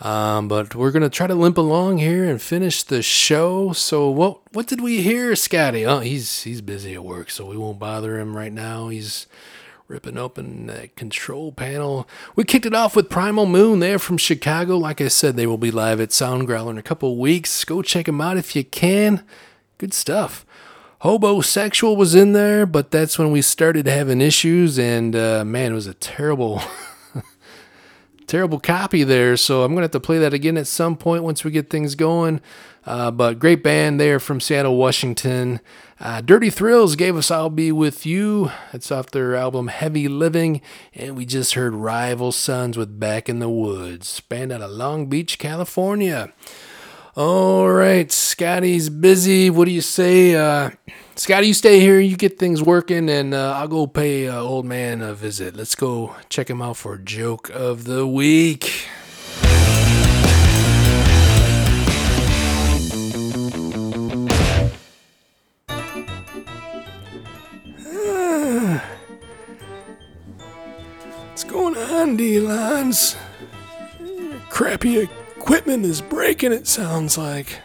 Um, but we're gonna try to limp along here and finish the show. So what what did we hear, Scotty? Oh, he's he's busy at work, so we won't bother him right now. He's ripping open that control panel. We kicked it off with Primal Moon. They're from Chicago. Like I said, they will be live at Sound Growler in a couple weeks. Go check them out if you can. Good stuff. Hobosexual was in there, but that's when we started having issues, and uh, man, it was a terrible, terrible copy there, so I'm gonna have to play that again at some point once we get things going. Uh, but great band there from Seattle, Washington. Uh, Dirty Thrills gave us "I'll Be With You." It's off their album Heavy Living, and we just heard Rival Sons with "Back in the Woods," band out of Long Beach, California. All right, Scotty's busy. What do you say? Uh, Scotty, you stay here, you get things working, and uh, I'll go pay uh, old man a visit. Let's go check him out for joke of the week. What's going on, D-Lonz? Crappy equipment is breaking, it sounds like.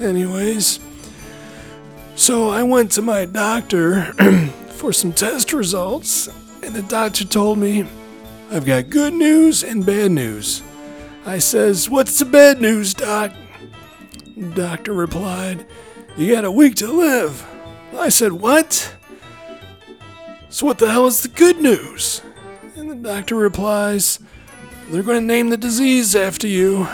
Anyways, so I went to my doctor for some test results, and the doctor told me I've got good news and bad news. I says, What's the bad news, Doc? Doctor replied, You got a week to live. I said, What? So, what the hell is the good news? The doctor replies, They're going to name the disease after you.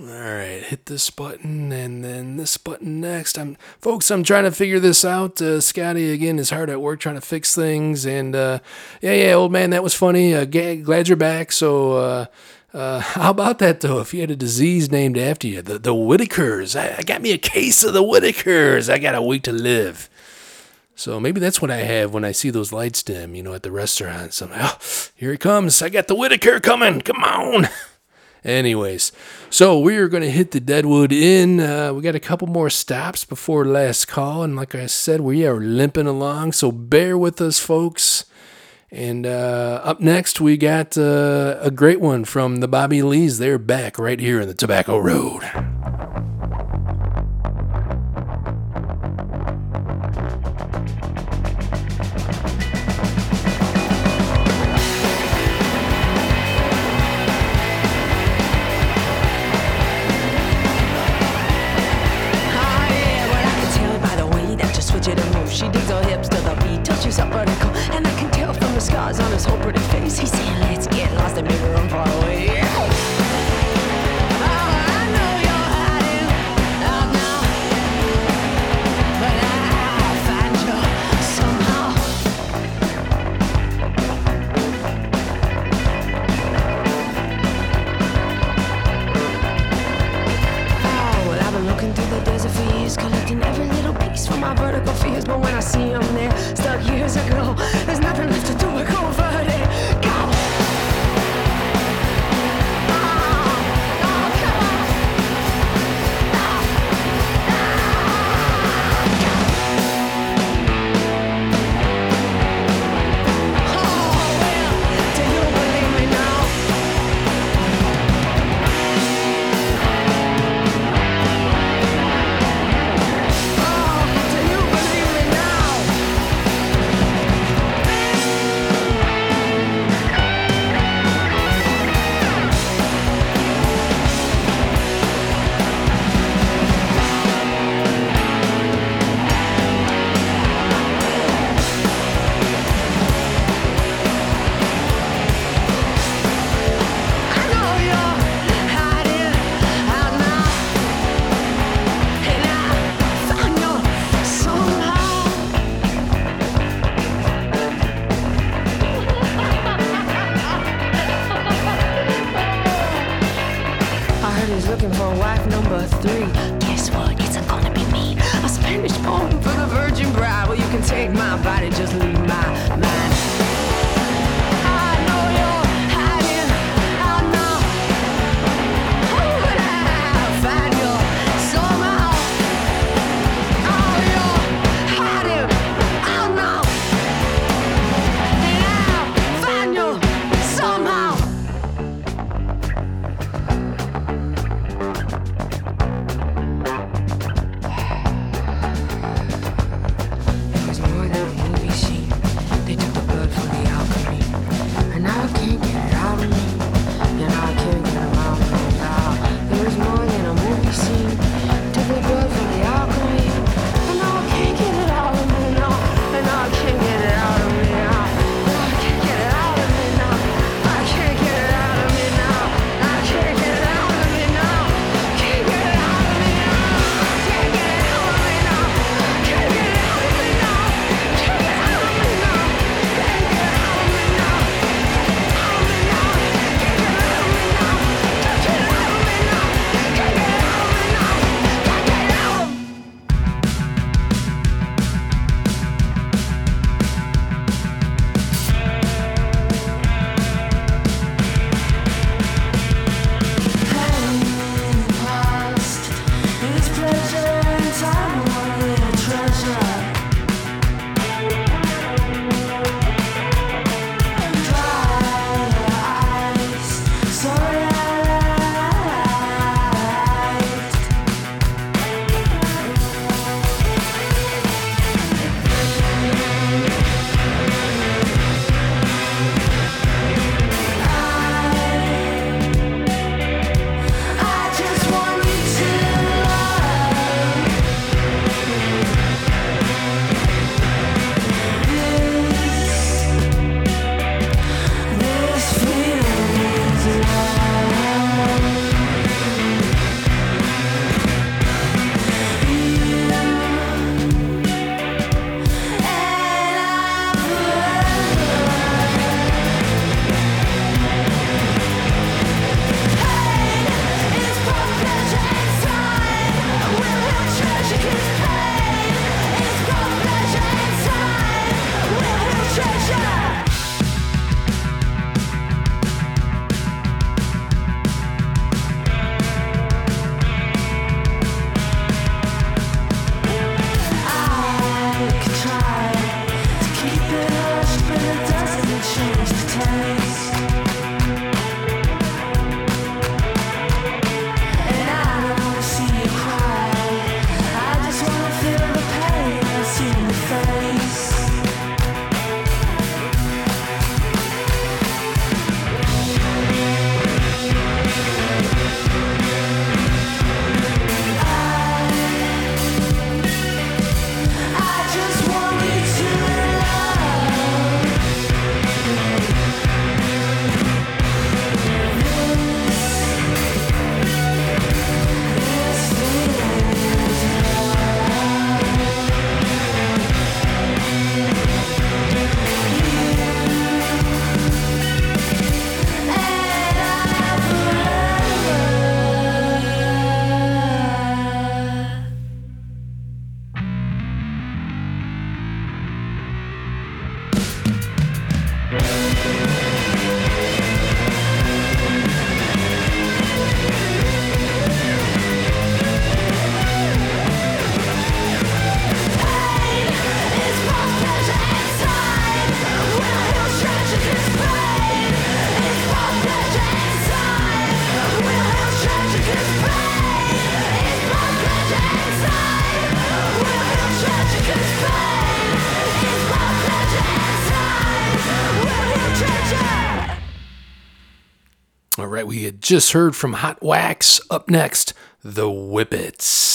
Alright, hit this button and then this button next. I'm folks, I'm trying to figure this out. Uh, Scotty again is hard at work trying to fix things and uh, yeah, yeah, old man, that was funny. Uh, glad you're back. So uh, how about that though? If you had a disease named after you, the the Whitakers. I, I got me a case of the Whitakers. I got a week to live. So maybe that's what I have when I see those lights dim, you know, at the restaurants. I'm like, oh, here it comes. I got the Whitaker coming. Come on. Anyways, so we are going to hit the Deadwood Inn. Uh, we got a couple more stops before last call, and like I said, we are limping along. So bear with us, folks. And uh, up next, we got uh, a great one from the Bobby Lees. They're back right here in the Tobacco Road. Just heard from Hot Wax. Up next, The Whippets.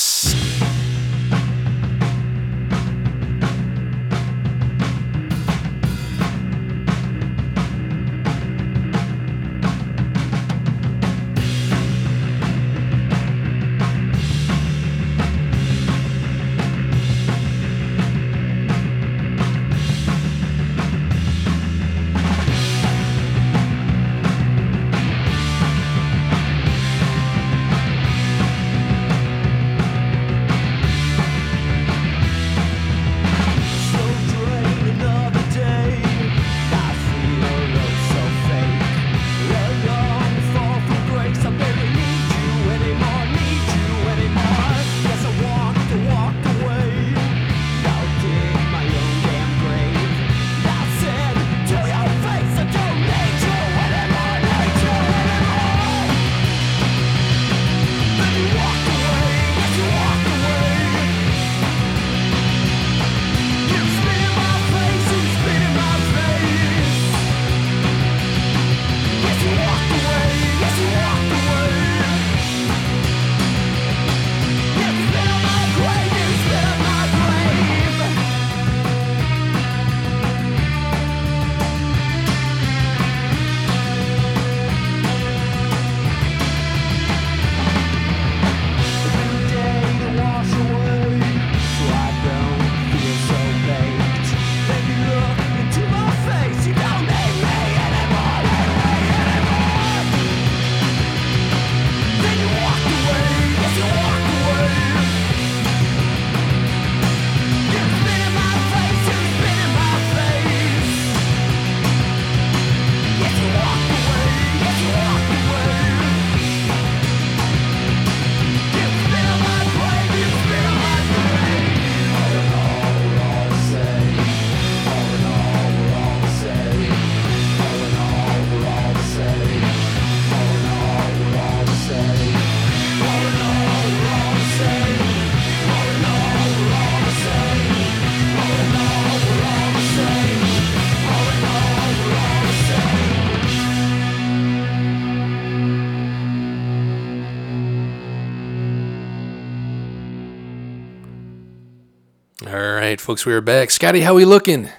Right, folks, we are back. Scotty, how we looking?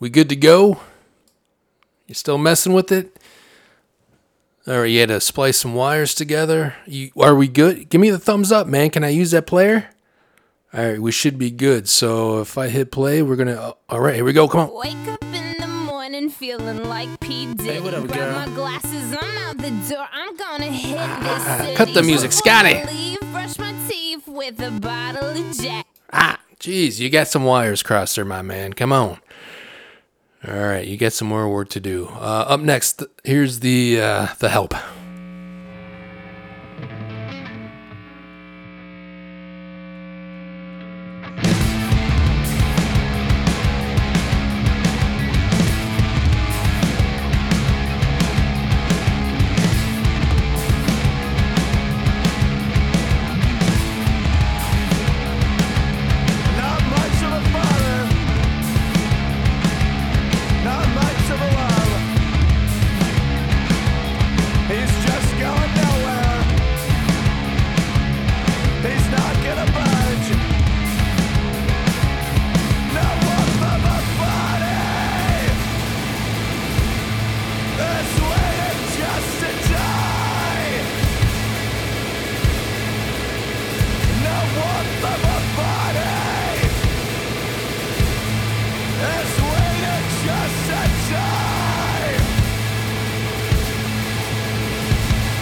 We good to go? You still messing with it? All right, you had to splice some wires together. You, are we good? Give me the thumbs up, man. Can I use that player? All right, we should be good. So if I hit play, we're gonna. all right, here we go. Come on. Wake up in the morning feeling like P. Diddy. Hey, what up, Grab my glasses, I'm out the door. I'm gonna hit this ah, city. cut the music, Scotty. leave, brush my teeth with a bottle of Jack. Ah, jeez, you got some wires crossed there, my man. Come on. All right, you got some more work to do. Uh, up next, here's the uh, the help.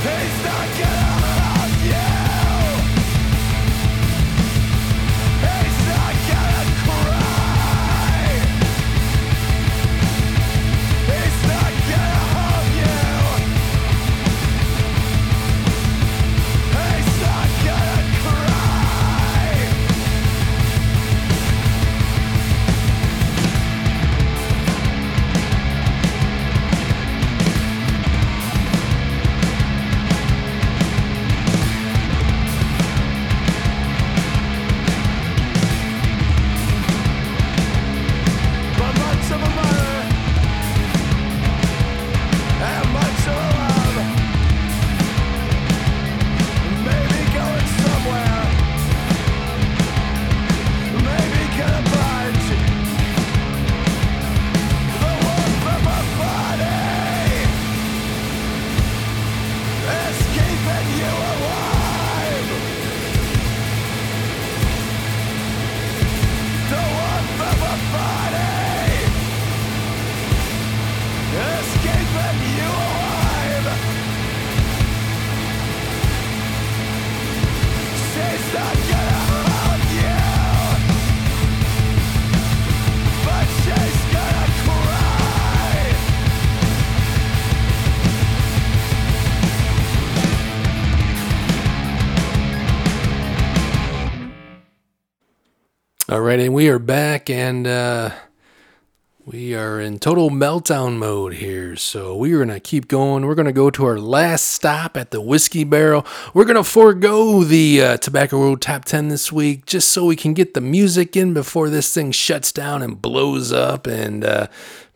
He's not gonna right, and we are back, and uh, we are in total meltdown mode here. So we're gonna keep going. We're gonna go to our last stop at the Whiskey Barrel. We're gonna forego the uh, Tobacco Road Top Ten this week, just so we can get the music in before this thing shuts down and blows up, and uh,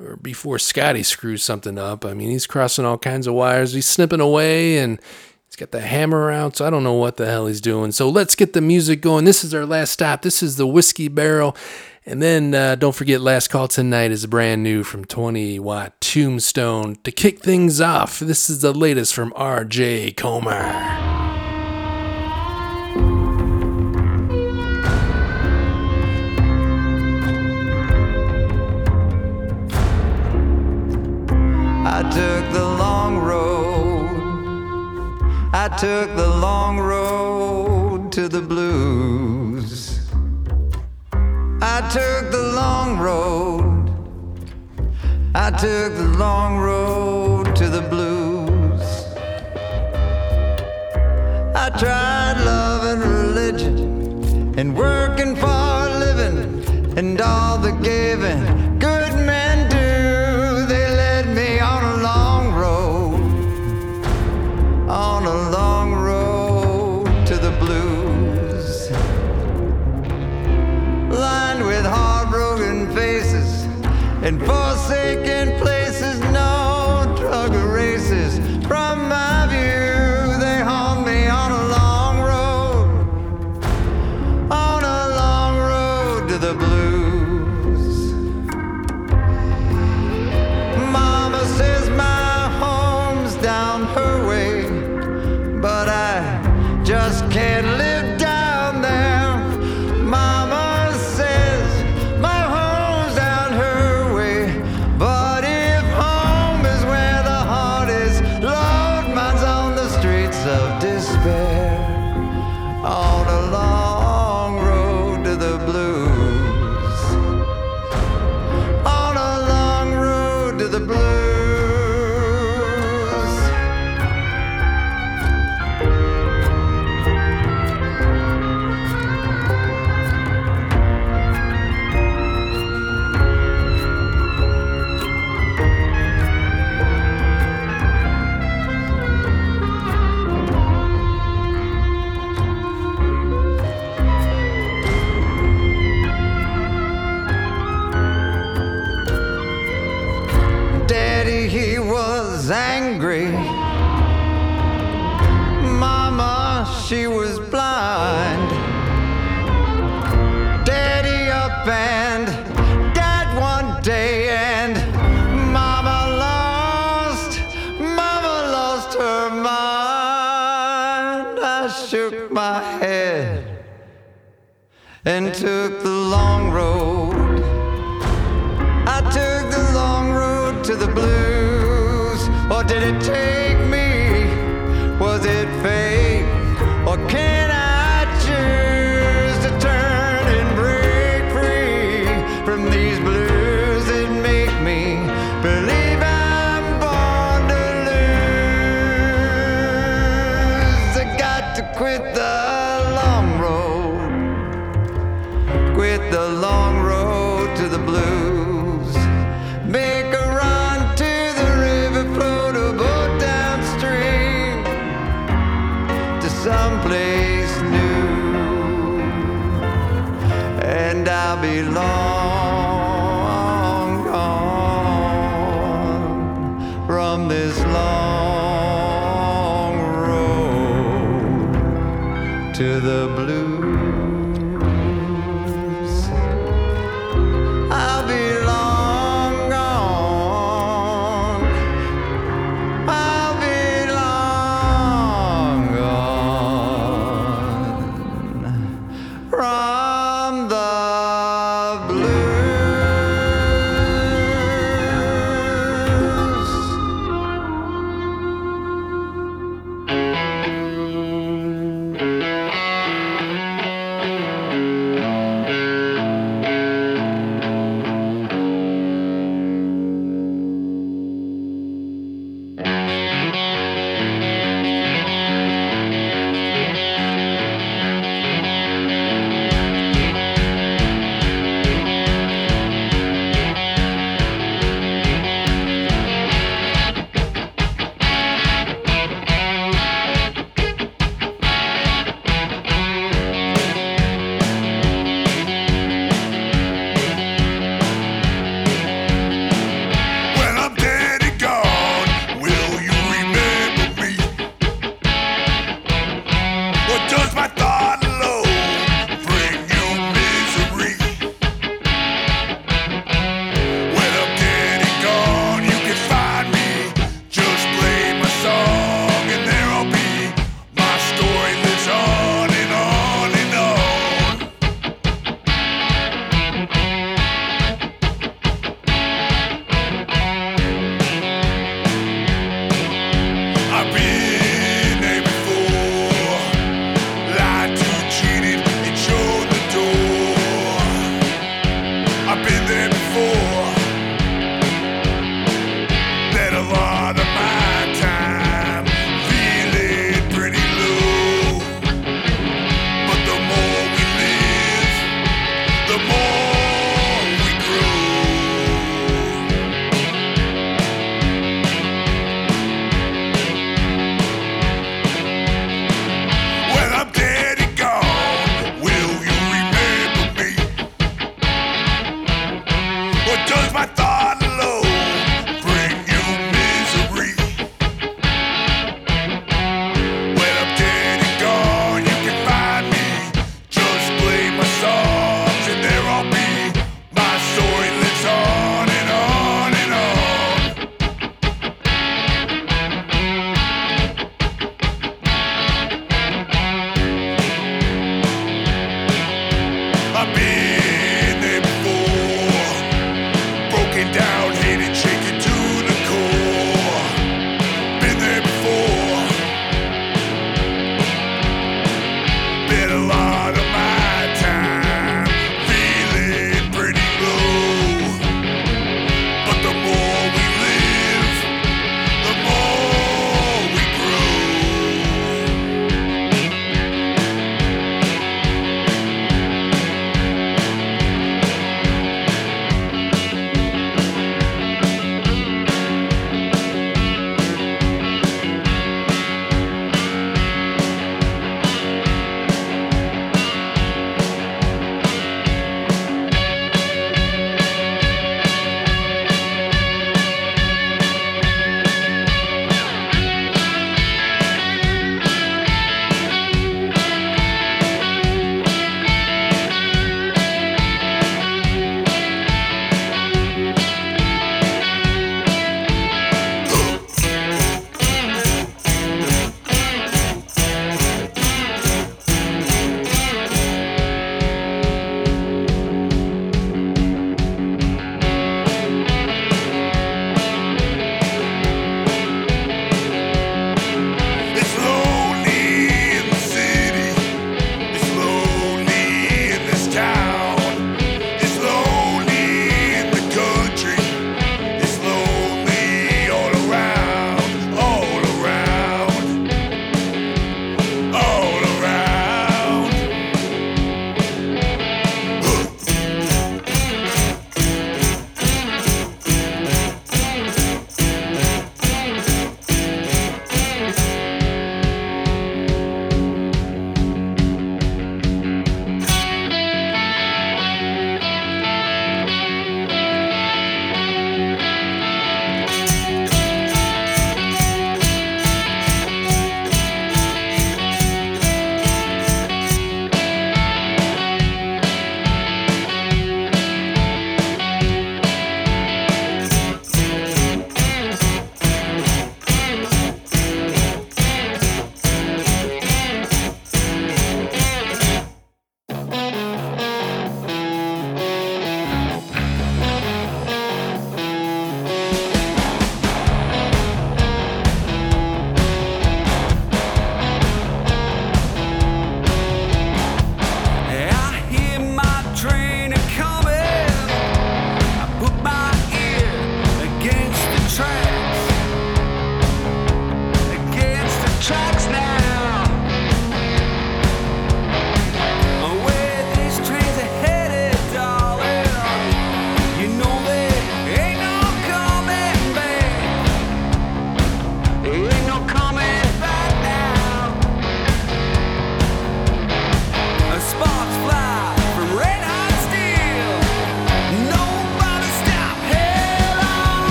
or before Scotty screws something up. I mean, he's crossing all kinds of wires. He's snipping away and. He's got the hammer out, so I don't know what the hell he's doing. So let's get the music going. This is our last stop. This is the Whiskey Barrel. And then uh, don't forget, Last Call Tonight is brand new from 20 Watt Tombstone. To kick things off, this is the latest from RJ Comer. I took the long. I took the long road to the blues. I took the long road. I took the long road to the blues. I tried love and religion and working for a living and all the giving and forsaken places.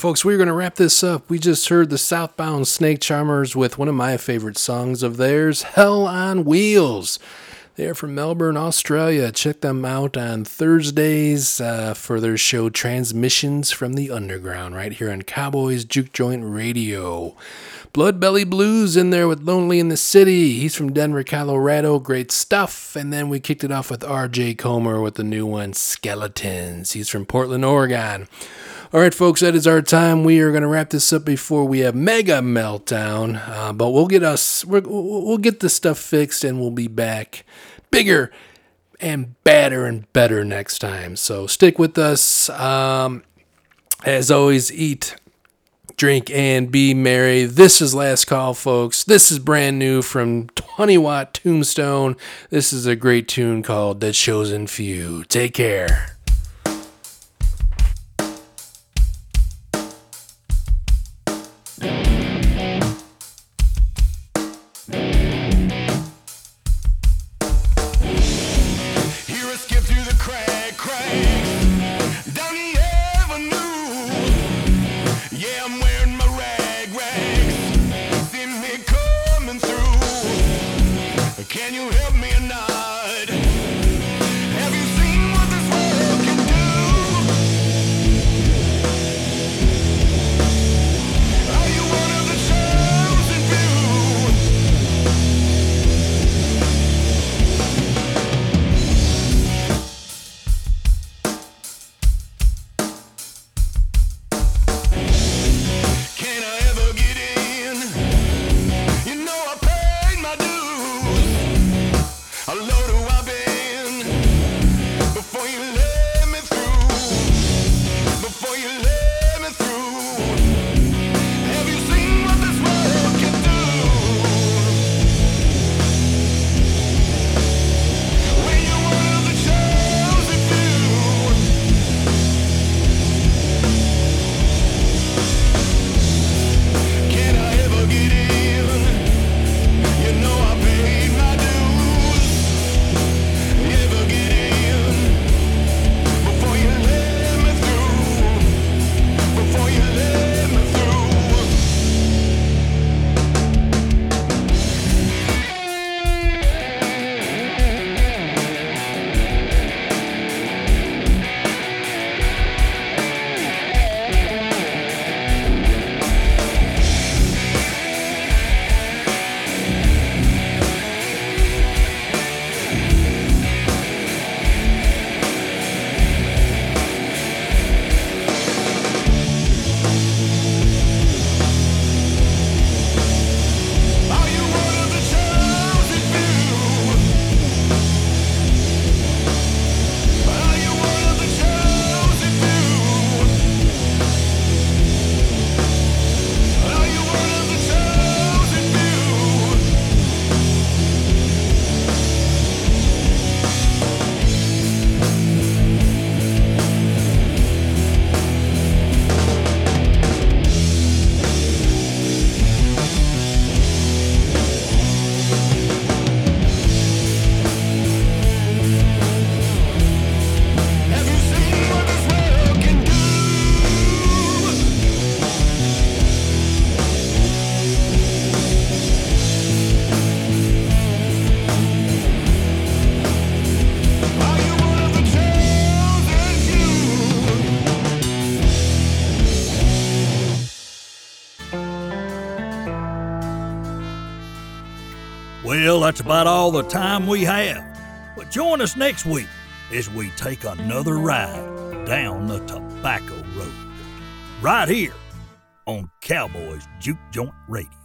Folks, we're going to wrap this up. We just heard the Southbound Snake Charmers with one of my favorite songs of theirs, Hell on Wheels. They're from Melbourne, Australia. Check them out on Thursdays uh, for their show Transmissions from the Underground, right here on Cowboys Juke Joint Radio. Blood Belly Blues in there with Lonely in the City. He's from Denver, Colorado. Great stuff. And then we kicked it off with RJ Comer with the new one, Skeletons. He's from Portland, Oregon. All right, folks, that is our time. We are going to wrap this up before we have mega meltdown. Uh, but we'll get us, we'll we'll get this stuff fixed, and we'll be back bigger and badder and better next time. So stick with us. Um, as always, eat, drink, and be merry. This is last call, folks. This is brand new from 20 Watt Tombstone. This is a great tune called The Chosen Few. Take care. All the time we have. But join us next week as we take another ride down the Tobacco Road. Right here on Cowboys Juke Joint Radio.